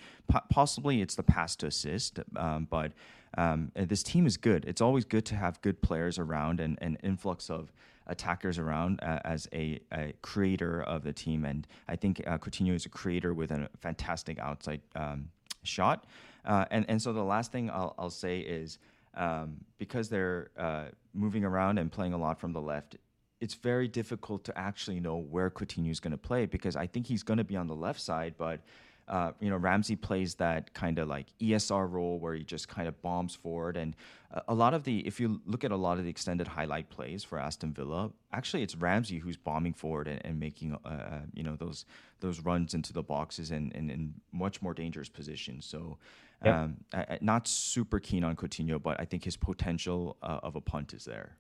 possibly it's the pass to assist, um, but um, this team is good. It's always good to have good players around and an influx of attackers around uh, as a, a, creator of the team. And I think uh, Coutinho is a creator with a fantastic outside um, shot. Uh, and and so the last thing I'll, I'll say is um, because they're uh, moving around and playing a lot from the left, it's very difficult to actually know where Coutinho is going to play because I think he's going to be on the left side, but uh, you know Ramsey plays that kind of like ESR role where he just kind of bombs forward, and a lot of the if you look at a lot of the extended highlight plays for Aston Villa, actually it's Ramsey who's bombing forward and, and making uh, uh you know those those runs into the boxes and in much more dangerous positions. So. Um, I, not super keen on Coutinho, but I think his potential uh, of a punt is there.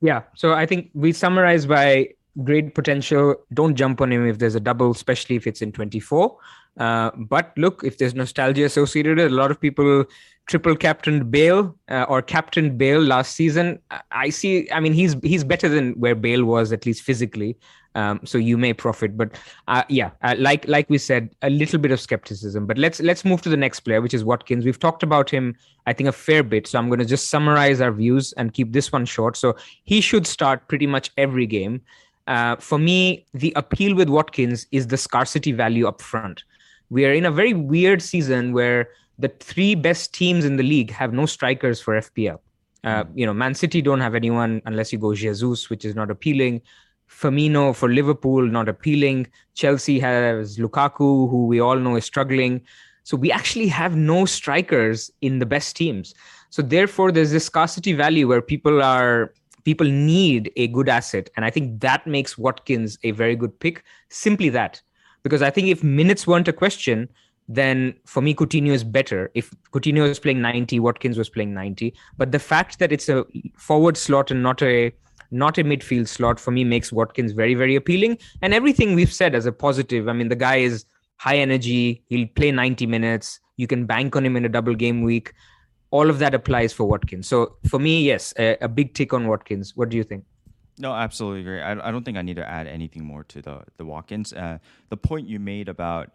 Yeah. So I think we summarize by great potential. Don't jump on him if there's a double, especially if it's in 24. Uh, but look, if there's nostalgia associated a lot of people triple captained Bale uh, or captain Bale last season. I see. I mean, he's he's better than where Bale was, at least physically. Um, so you may profit, but uh, yeah, uh, like like we said, a little bit of skepticism. But let's let's move to the next player, which is Watkins. We've talked about him, I think, a fair bit. So I'm going to just summarize our views and keep this one short. So he should start pretty much every game. Uh, for me, the appeal with Watkins is the scarcity value up front. We are in a very weird season where the three best teams in the league have no strikers for FPL. Uh, hmm. you know, Man City don't have anyone unless you go Jesus, which is not appealing. Firmino for Liverpool, not appealing. Chelsea has Lukaku, who we all know is struggling. So we actually have no strikers in the best teams. So therefore, there's this scarcity value where people are people need a good asset, and I think that makes Watkins a very good pick. Simply that, because I think if minutes weren't a question, then for me Coutinho is better. If Coutinho is playing 90, Watkins was playing 90. But the fact that it's a forward slot and not a not a midfield slot for me makes Watkins very, very appealing. And everything we've said as a positive, I mean, the guy is high energy, he'll play 90 minutes, you can bank on him in a double game week. All of that applies for Watkins. So for me, yes, a, a big tick on Watkins. What do you think? No, absolutely agree. I, I don't think I need to add anything more to the the Watkins. Uh, the point you made about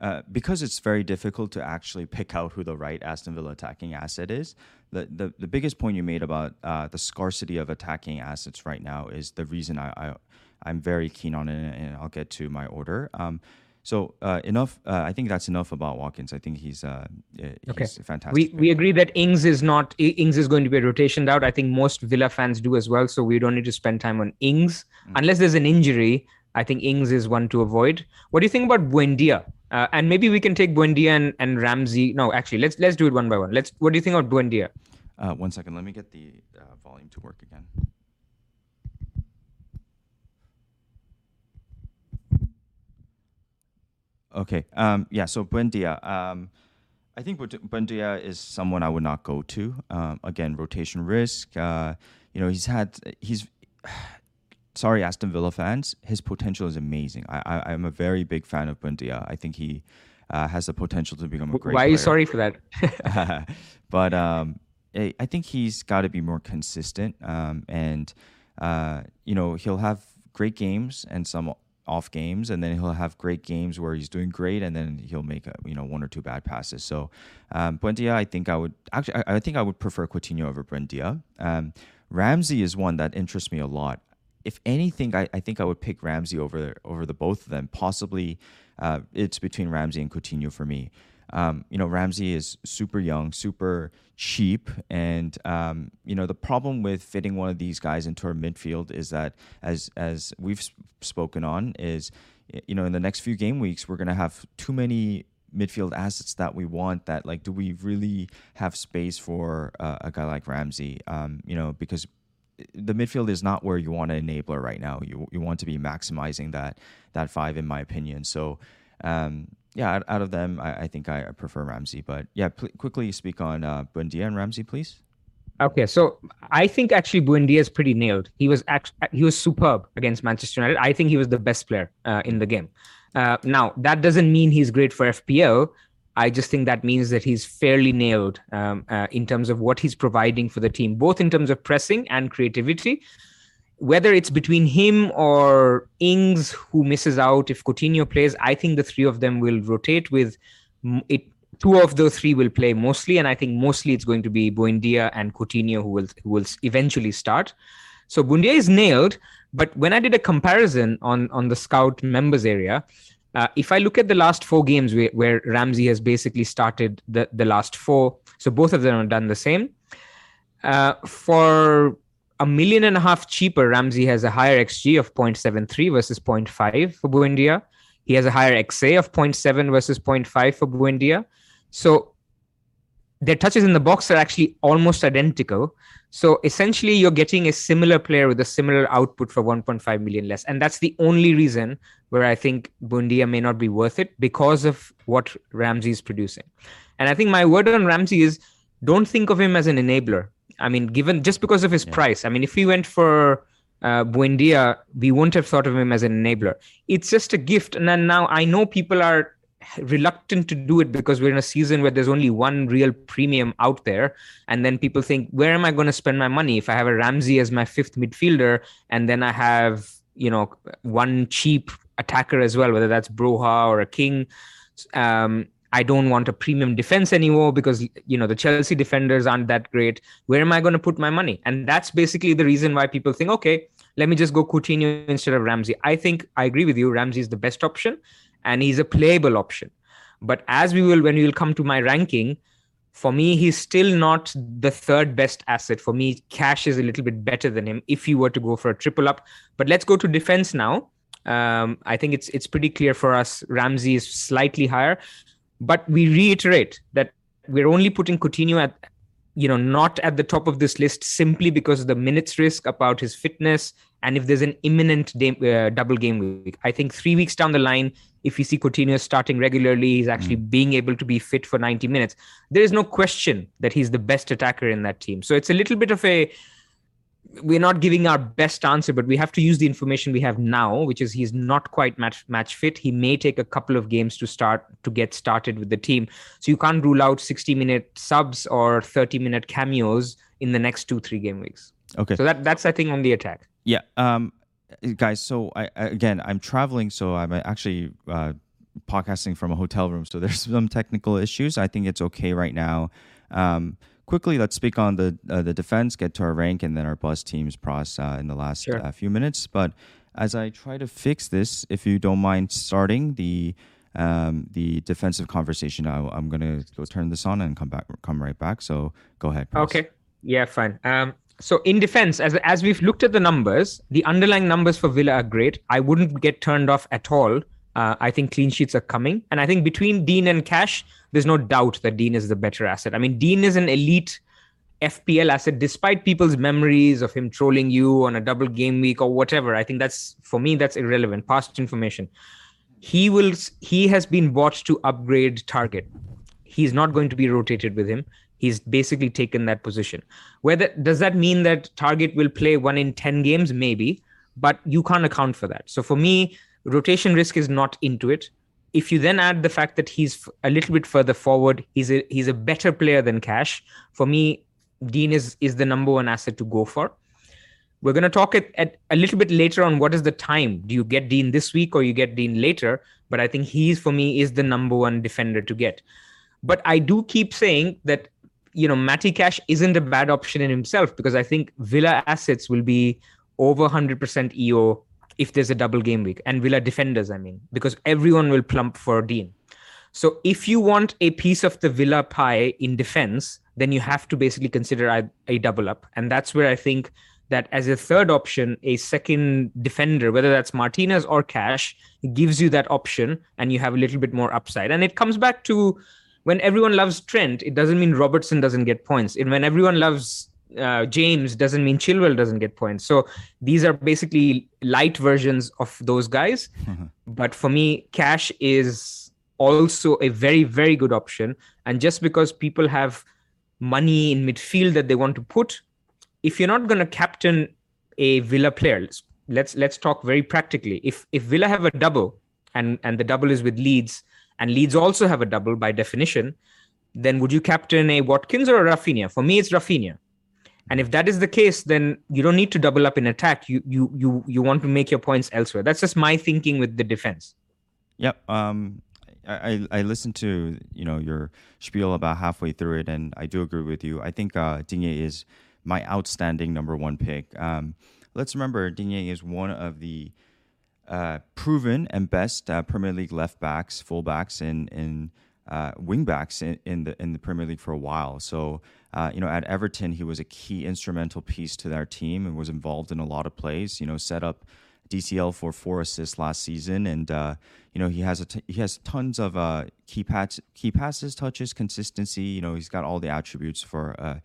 uh, because it's very difficult to actually pick out who the right Aston Villa attacking asset is. The the, the biggest point you made about uh, the scarcity of attacking assets right now is the reason I, I I'm very keen on it, and I'll get to my order. Um, so uh, enough. Uh, I think that's enough about Watkins. I think he's uh, he's okay. fantastic. We we agree that Ings is not Ings is going to be a rotation out. I think most Villa fans do as well. So we don't need to spend time on Ings mm. unless there's an injury. I think Ings is one to avoid. What do you think about Buendia? Uh, and maybe we can take Buendia and, and Ramsey. No, actually, let's let's do it one by one. Let's. What do you think about Buendia? Uh, one second. Let me get the uh, volume to work again. Okay. Um, yeah. So Buendia. Um, I think Buendia is someone I would not go to. Um, again, rotation risk. Uh, you know, he's had he's. Sorry, Aston Villa fans. His potential is amazing. I, I am a very big fan of Buendia. I think he uh, has the potential to become a great. Why are you sorry for that? but um, I think he's got to be more consistent. Um, and uh, you know, he'll have great games and some off games, and then he'll have great games where he's doing great, and then he'll make a, you know one or two bad passes. So um, Buendia, I think I would actually I, I think I would prefer Coutinho over Buendia. Um, Ramsey is one that interests me a lot. If anything, I, I think I would pick Ramsey over over the both of them. Possibly, uh, it's between Ramsey and Coutinho for me. Um, you know, Ramsey is super young, super cheap, and um, you know the problem with fitting one of these guys into our midfield is that, as as we've spoken on, is you know in the next few game weeks we're gonna have too many midfield assets that we want. That like, do we really have space for uh, a guy like Ramsey? Um, you know, because the midfield is not where you want an enabler right now. You you want to be maximizing that that five, in my opinion. So. Um, yeah, out, out of them, I, I, think I prefer Ramsey. But yeah, pl- quickly speak on uh, Buendia and Ramsey, please. Okay, so I think actually Buendia is pretty nailed. He was act- he was superb against Manchester United. I think he was the best player uh, in the game. Uh, now that doesn't mean he's great for FPL. I just think that means that he's fairly nailed um, uh, in terms of what he's providing for the team, both in terms of pressing and creativity whether it's between him or Ings who misses out if Coutinho plays, I think the three of them will rotate with it. Two of those three will play mostly, and I think mostly it's going to be Buendia and Coutinho who will who will eventually start. So Buendia is nailed, but when I did a comparison on on the scout members area, uh, if I look at the last four games where, where Ramsey has basically started the the last four, so both of them have done the same. Uh, for a million and a half cheaper, Ramsey has a higher XG of 0.73 versus 0.5 for Buendia. He has a higher XA of 0.7 versus 0.5 for Buendia. So their touches in the box are actually almost identical. So essentially, you're getting a similar player with a similar output for 1.5 million less. And that's the only reason where I think Buendia may not be worth it because of what Ramsey is producing. And I think my word on Ramsey is don't think of him as an enabler. I mean, given just because of his yeah. price. I mean, if we went for uh, Buendia, we wouldn't have thought of him as an enabler. It's just a gift. And then now I know people are reluctant to do it because we're in a season where there's only one real premium out there. And then people think, where am I going to spend my money if I have a Ramsey as my fifth midfielder and then I have, you know, one cheap attacker as well, whether that's Broja or a King. Um, I don't want a premium defense anymore because you know the Chelsea defenders aren't that great. Where am I going to put my money? And that's basically the reason why people think, okay, let me just go Coutinho instead of Ramsey. I think I agree with you. Ramsey is the best option, and he's a playable option. But as we will, when we will come to my ranking, for me, he's still not the third best asset. For me, cash is a little bit better than him if you were to go for a triple up. But let's go to defense now. Um, I think it's it's pretty clear for us. Ramsey is slightly higher. But we reiterate that we're only putting Coutinho at, you know, not at the top of this list simply because of the minutes risk about his fitness and if there's an imminent day, uh, double game week. I think three weeks down the line, if you see Coutinho starting regularly, he's actually mm. being able to be fit for 90 minutes. There is no question that he's the best attacker in that team. So it's a little bit of a we're not giving our best answer, but we have to use the information we have now, which is he's not quite match match fit. He may take a couple of games to start to get started with the team. So you can't rule out 60 minute subs or 30 minute cameos in the next two three game weeks. Okay. So that that's I think on the attack. Yeah. Um, guys. So I again I'm traveling, so I'm actually uh, podcasting from a hotel room, so there's some technical issues. I think it's okay right now. Um, quickly, let's speak on the uh, the defense, get to our rank, and then our bus teams pros uh, in the last Sure. uh, few minutes. But as I try to fix this, if you don't mind starting the um, the defensive conversation, I, I'm gonna go turn this on and come back, come right back. So go ahead. Pras. Okay. Yeah, fine. Um, so in defense, as as we've looked at the numbers, the underlying numbers for Villa are great. I wouldn't get turned off at all. Uh, I think clean sheets are coming, and I think between Dean and Cash, there's no doubt that Dean is the better asset. I mean, Dean is an elite FPL asset, despite people's memories of him trolling you on a double game week or whatever. I think that's for me that's irrelevant. Past information. He will. He has been bought to upgrade Targett. He's not going to be rotated with him. He's basically taken that position. Whether does that mean that Targett will play one in 10 games? Maybe, but you can't account for that. So for me, rotation risk is not into it. If you then add the fact that he's a little bit further forward, he's a he's a better player than Cash. For me, Dean is is the number one asset to go for. We're going to talk at, at a little bit later on what is the time. Do you get Dean this week or you get Dean later? But I think he's for me is the number one defender to get. But I do keep saying that you know Matty Cash isn't a bad option in himself because I think Villa assets will be over 100% EO if there's a double game week and Villa defenders I mean because everyone will plump for Dean. So if you want a piece of the Villa pie in defense, then you have to basically consider a, a double up and that's where I think that as a third option, a second defender, whether that's Martinez or Cash, gives you that option and you have a little bit more upside. And it comes back to when everyone loves Trent, it doesn't mean Robertson doesn't get points. And when everyone loves uh, James, doesn't mean Chilwell doesn't get points. So these are basically light versions of those guys. But for me, Cash is also a very, very good option. And just because people have money in midfield that they want to put, if you're not going to captain a Villa player, let's, let's let's talk very practically. If if Villa have a double and and the double is with Leeds and Leeds also have a double by definition, then would you captain a Watkins or a Raphinha? For me, it's Raphinha. And if that is the case, then you don't need to double up in attack. You you you you want to make your points elsewhere. That's just my thinking with the defense. Yep. Um, I, I listened to you know your spiel about halfway through it, and I do agree with you. I think uh, Digne is my outstanding number one pick. Um, let's remember Digne is one of the uh, proven and best uh, Premier League left backs, full backs, and in, uh, wing backs in, in the in the Premier League for a while. So uh, you know, at Everton, he was a key instrumental piece to their team and was involved in a lot of plays. You know, set up DCL for four assists last season, and uh, you know he has a t- he has tons of uh, key pass key passes, touches, consistency. You know, he's got all the attributes for. Uh,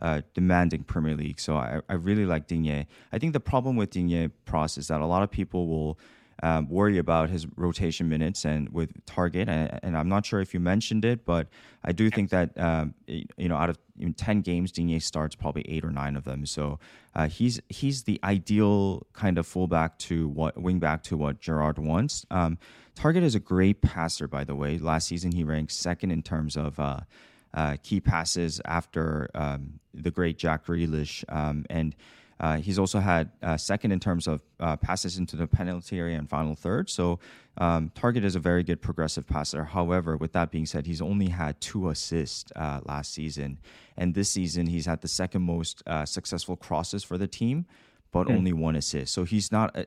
uh, demanding Premier League, so I, I really like Digne. I think the problem with Digne Pros is that a lot of people will um, worry about his rotation minutes and with Targett. And, and, I'm not sure if you mentioned it, but I do think that um, you know out of in ten games, Digne starts probably eight or nine of them. So uh, he's he's the ideal kind of fullback to what wingback to what Gerrard wants. Um, Targett is a great passer, by the way. Last season he ranked second in terms of. Uh, uh, key passes after um, the great Jack Grealish, um, and uh, he's also had uh, second in terms of uh, passes into the penalty area and final third. So um, Targett is a very good progressive passer. However, with that being said, he's only had two assists uh, last season, and this season he's had the second most uh, successful crosses for the team, but mm. only one assist. So he's not uh,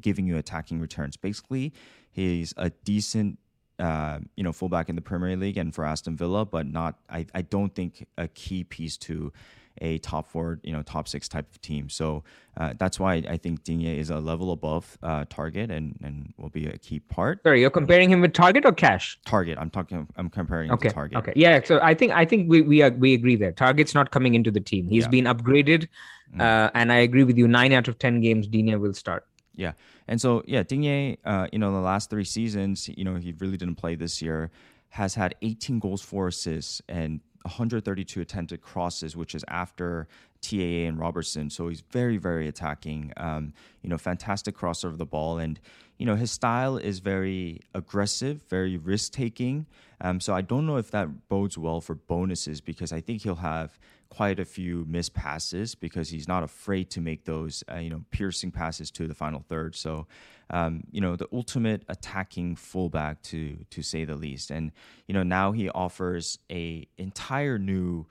giving you attacking returns. Basically, he's a decent uh, you know, fullback in the Premier League and for Aston Villa, but not. I, I don't think a key piece to a top four, you know, top six type of team. So uh, that's why I think Digne is a level above uh, Targett and and will be a key part. Sorry, you're comparing him with Targett or Cash? Targett. I'm talking. I'm comparing okay. to Targett. Okay. Yeah. So I think I think we we are, we agree there. Targett's not coming into the team. He's yeah. been upgraded, mm. uh, and I agree with you. Nine out of ten games, Digne will start. Yeah. And so, yeah, Digne, uh, you know, the last three seasons, you know, he really didn't play this year, has had 18 goals, four assists, and 132 attempted crosses, which is after TAA and Robertson. So he's very, very attacking. Um, you know, fantastic crosser of the ball. And, you know, his style is very aggressive, very risk taking. Um, so I don't know if that bodes well for bonuses because I think he'll have quite a few missed passes because he's not afraid to make those, uh, you know, piercing passes to the final third. So, um, you know, the ultimate attacking fullback to to say the least. And you know, now he offers a entire new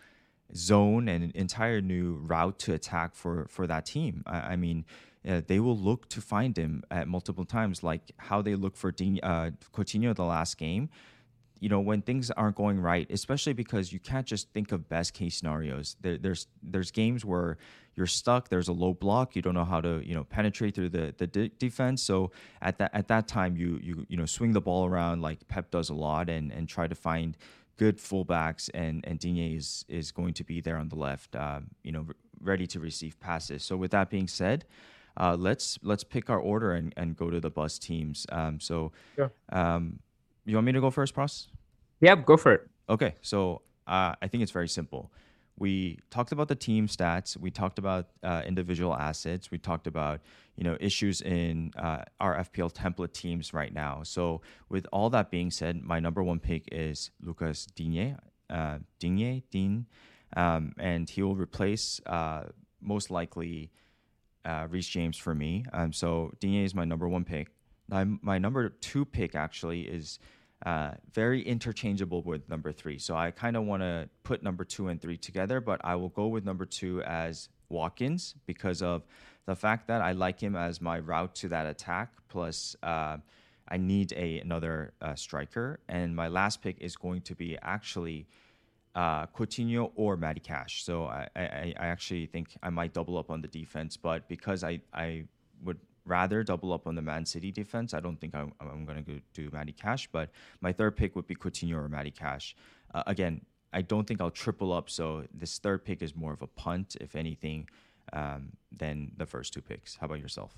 zone and an entire new route to attack for for that team. I, I mean, uh, they will look to find him at multiple times, like how they look for uh, Coutinho the last game. You know, when things aren't going right, especially because you can't just think of best case scenarios. There, there's there's games where you're stuck. There's a low block. You don't know how to you know penetrate through the the de- defense. So at that at that time, you you you know swing the ball around like Pep does a lot and and try to find good fullbacks, and and Digne is is going to be there on the left, um, you know, ready to receive passes. So with that being said, uh, let's let's pick our order and, and go to the bus teams. Um, so, sure. um, you want me to go first, Pras? Yeah, go for it. Okay, so uh, I think it's very simple we talked about the team stats. We talked about uh, individual assets. We talked about you know issues in uh, our FPL template teams right now. So with all that being said, my number one pick is Lucas Digne, uh, Digne, Dean, um, and he will replace uh, most likely uh, Reece James for me. Um, so Digne is my number one pick. My, my number two pick actually is uh, very interchangeable with number three. So I kind of want to put number two and three together, but I will go with number two as Watkins because of the fact that I like him as my route to that attack. Plus, uh, I need a another uh, striker, and my last pick is going to be actually uh, Coutinho or Matty Cash. So I, I, I actually think I might double up on the defense, but because I I would rather double up on the Man City defense. I don't think I'm, I'm going to do Matty Cash, but my third pick would be Coutinho or Matty Cash. Uh, again, I don't think I'll triple up, so this third pick is more of a punt, if anything, um, than the first two picks. How about yourself?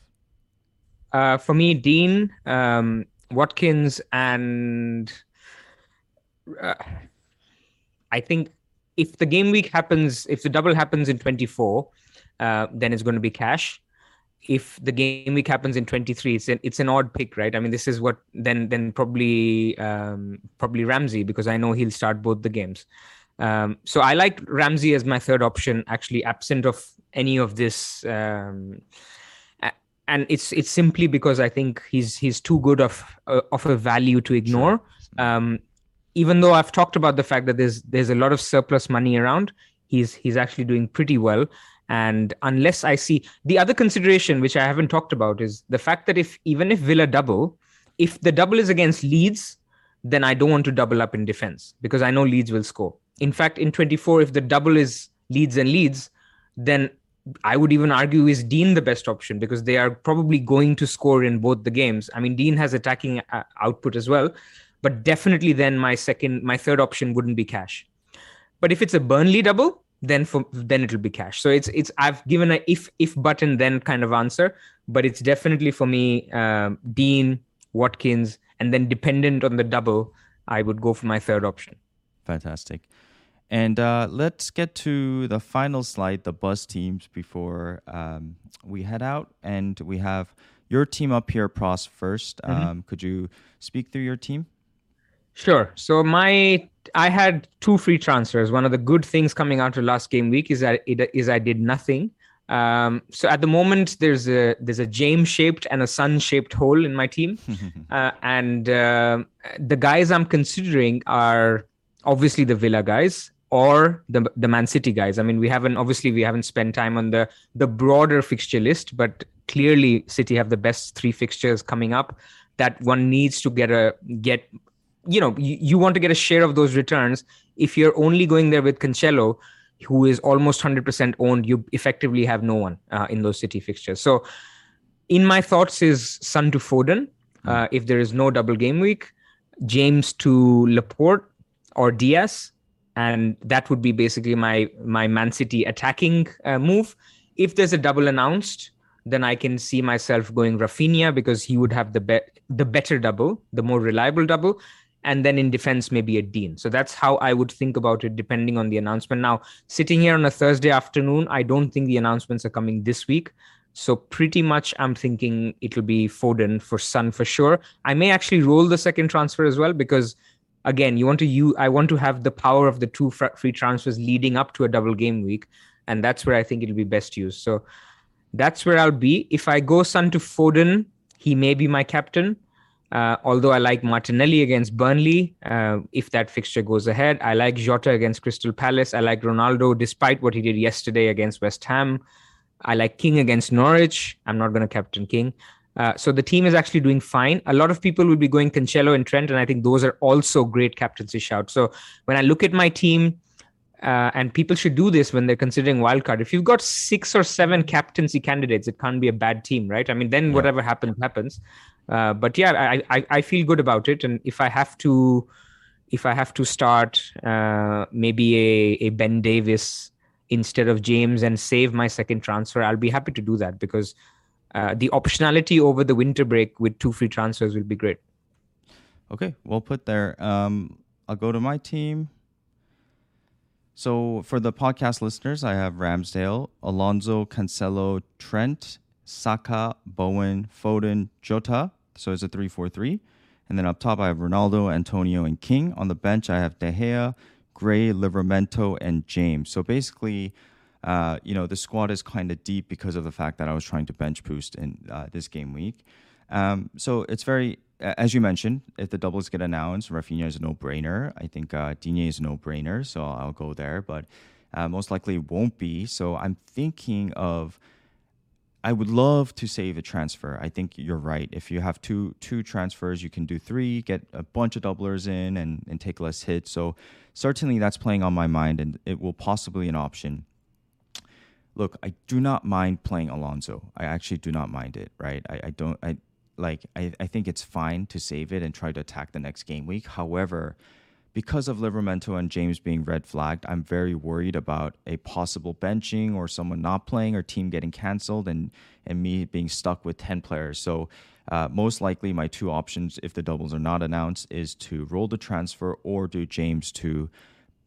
Uh, for me, Dean, um, Watkins, and uh, I think if the game week happens, if the double happens in 24, uh, then it's going to be Cash if the game week happens in 23 it's an, it's an odd pick right? I mean this is what then then probably um, probably ramsey because i know he'll start both the games. Um, so i like ramsey as my third option actually absent of any of this um, and it's it's simply because i think he's he's too good of uh, of a value to ignore. Um, even though i've talked about the fact that there's there's a lot of surplus money around he's he's actually doing pretty well and unless I see the other consideration, which I haven't talked about, is the fact that if even if Villa double, if the double is against Leeds, then I don't want to double up in defense because I know Leeds will score. In fact, in 24, if the double is Leeds and Leeds, then I would even argue is Dean the best option because they are probably going to score in both the games. I mean, Dean has attacking uh, output as well, but definitely then my second, my third option wouldn't be Cash. But if it's a Burnley double, then for then it'll be cash. So it's it's i've given a if if button then kind of answer but it's definitely for me um, dean watkins and then dependent on the double i would go for my third option. Fantastic. And uh, let's get to the final slide the buzz teams before um, we head out. And we have your team up here pros 1st mm-hmm. um, could you speak through your team? Sure. So my I had two free transfers. One of the good things coming out of last game week is that it is I did nothing. Um, so at the moment there's a there's a James shaped and a Son shaped hole in my team, uh, and uh, the guys I'm considering are obviously the Villa guys or the the Man City guys. I mean we haven't obviously we haven't spent time on the the broader fixture list, but clearly City have the best three fixtures coming up that one needs to get a get you know you, you want to get a share of those returns. If you're only going there with cancelo who is almost 100% owned you effectively have no one uh, in those city fixtures. So in my thoughts is son to foden hmm. uh, if there is no double game week james to laporte or diaz and that would be basically my my man city attacking uh, move. If there's a double announced then I can see myself going Raphinha because he would have the be- the better double, the more reliable double and then in defense maybe a dean So that's how I would think about it, depending on the announcement. Now, sitting here on a Thursday afternoon, I don't think the announcements are coming this week. So pretty much, I'm thinking it'll be Foden for Son for sure. I may actually roll the second transfer as well because, again, you want to I want to have the power of the two free transfers leading up to a double game week, and that's where I think it'll be best used. So that's where I'll be. If I go Son to Foden, he may be my captain. Uh, although I like Martinelli against Burnley, uh, if that fixture goes ahead, I like Jota against Crystal Palace. I like Ronaldo, despite what he did yesterday against West Ham. I like King against Norwich. I'm not going to captain King. Uh, so the team is actually doing fine. A lot of people will be going Cancelo and Trent, and I think those are also great captaincy shouts. So when I look at my team, uh, and people should do this when they're considering wildcard. If you've got six or seven captaincy candidates, it can't be a bad team, right? I mean, then yeah. whatever happens, happens. Uh, but yeah, I, I, I feel good about it. And if I have to, if I have to start uh, maybe a, a Ben Davies instead of James and save my second transfer, I'll be happy to do that because uh, the optionality over the winter break with two free transfers will be great. Okay, well put there. Um, I'll go to my team. So for the podcast listeners, I have Ramsdale, Alonso, Cancelo, Trent, Saka, Bowen, Foden, Jota. So it's a 3 4 3. And then up top, I have Ronaldo, Antonio, and King. On the bench, I have De Gea, Gray, Livramento, and James. So basically, uh, you know, the squad is kind of deep because of the fact that I was trying to bench boost in uh, this game week. Um, so it's very, as you mentioned, if the doubles get announced, Raphinha is a no-brainer. I think uh, Digne is a no-brainer, so I'll go there. But uh, most likely won't be. So I'm thinking of. I would love to save a transfer. I think you're right. If you have two two transfers, you can do three, get a bunch of doublers in, and and take less hits. So certainly that's playing on my mind and it will possibly an option. Look, I do not mind playing Alonso. I actually do not mind it, right? I, I don't I like I, I think it's fine to save it and try to attack the next game week. However, because of Livramento and James being red flagged, I'm very worried about a possible benching or someone not playing or team getting canceled and and me being stuck with 10 players. So uh, most likely, my two options, if the doubles are not announced, is to roll the transfer or do James to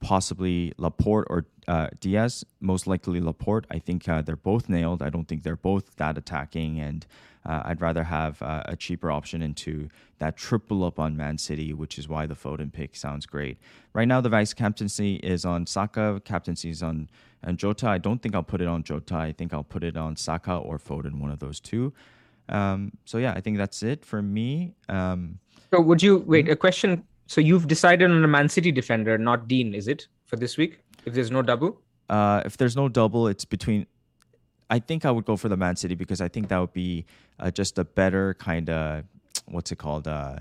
possibly Laporte or uh, Diaz. Most likely Laporte. I think uh, they're both nailed. I don't think they're both that attacking, and uh, I'd rather have uh, a cheaper option into that triple up on Man City, which is why the Foden pick sounds great. Right now, the vice captaincy is on Saka. Captaincy is on and Jota. I don't think I'll put it on Jota. I think I'll put it on Saka or Foden, one of those two. Um, so yeah, I think that's it for me. Um, so would you wait a question? So you've decided on a Man City defender, not Dean, is it for this week? If there's no double, uh, if there's no double, it's between. I think I would go for the Man City because I think that would be uh, just a better kind of what's it called. Uh,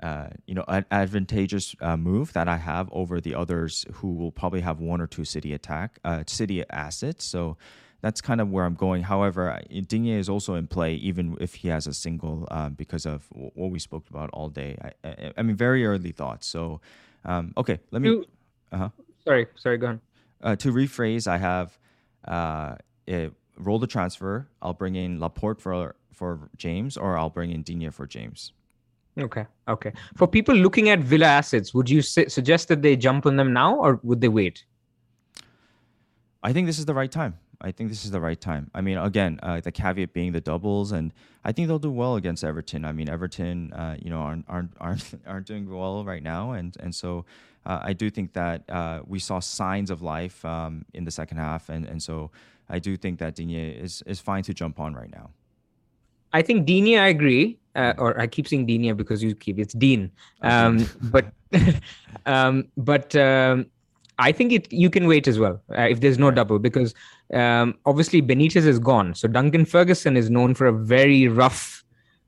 uh, you know, an advantageous uh, move that I have over the others who will probably have one or two city attack, uh, city assets. So that's kind of where I'm going. However, Digne is also in play, even if he has a single, um, because of what we spoke about all day. I, I, I mean, very early thoughts. So, um, okay, let me. Uh-huh. Sorry, sorry, go on. Uh, to rephrase, I have uh, it, roll the transfer. I'll bring in Laporte for for James, or I'll bring in Digne for James. Okay. Okay. For people looking at Villa assets, would you su- suggest that they jump on them now, or would they wait? I think this is the right time. I think this is the right time. I mean, again, uh, the caveat being the doubles, and I think they'll do well against Everton. I mean, Everton, uh, you know, aren't, aren't aren't aren't doing well right now, and and so uh, I do think that uh, we saw signs of life um, in the second half, and and so I do think that Digne is is fine to jump on right now. I think Digne, I agree, uh, or I keep saying Digne because you keep it's Dean, um, but um, but um, I think it you can wait as well uh, if there's no double because um, obviously Benitez is gone. So Duncan Ferguson is known for a very rough.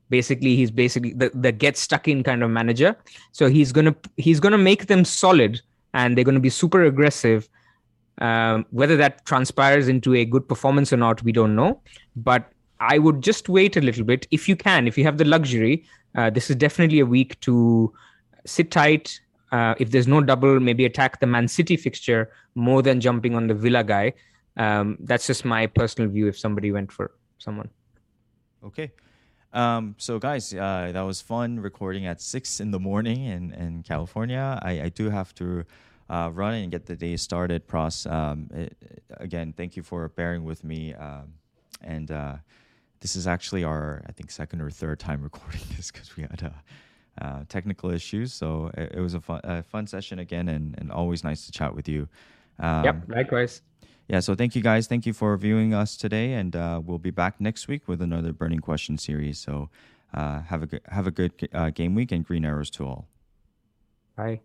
Basically, he's basically the, the get stuck in kind of manager. So he's gonna he's gonna make them solid, and they're gonna be super aggressive. Um, whether that transpires into a good performance or not, we don't know. But I would just wait a little bit if you can, if you have the luxury. Uh, this is definitely a week to sit tight, uh, if there's no double, maybe attack the Man City fixture more than jumping on the Villa guy. Um, that's just my personal view. If somebody went for someone, okay. Um, so guys, uh, that was fun recording at six in the morning in, in California. I, I do have to uh, run and get the day started. Pros, um, it, again, thank you for bearing with me. Um, and uh, this is actually our, I think, second or third time recording this because we had uh, uh, technical issues. So it, it was a fun, a fun session again, and, and always nice to chat with you. Um, yep, likewise. Yeah, so thank you guys. Thank you for viewing us today, and uh, we'll be back next week with another burning question series. So uh, have a good, have a good uh, game week and green arrows to all. Bye.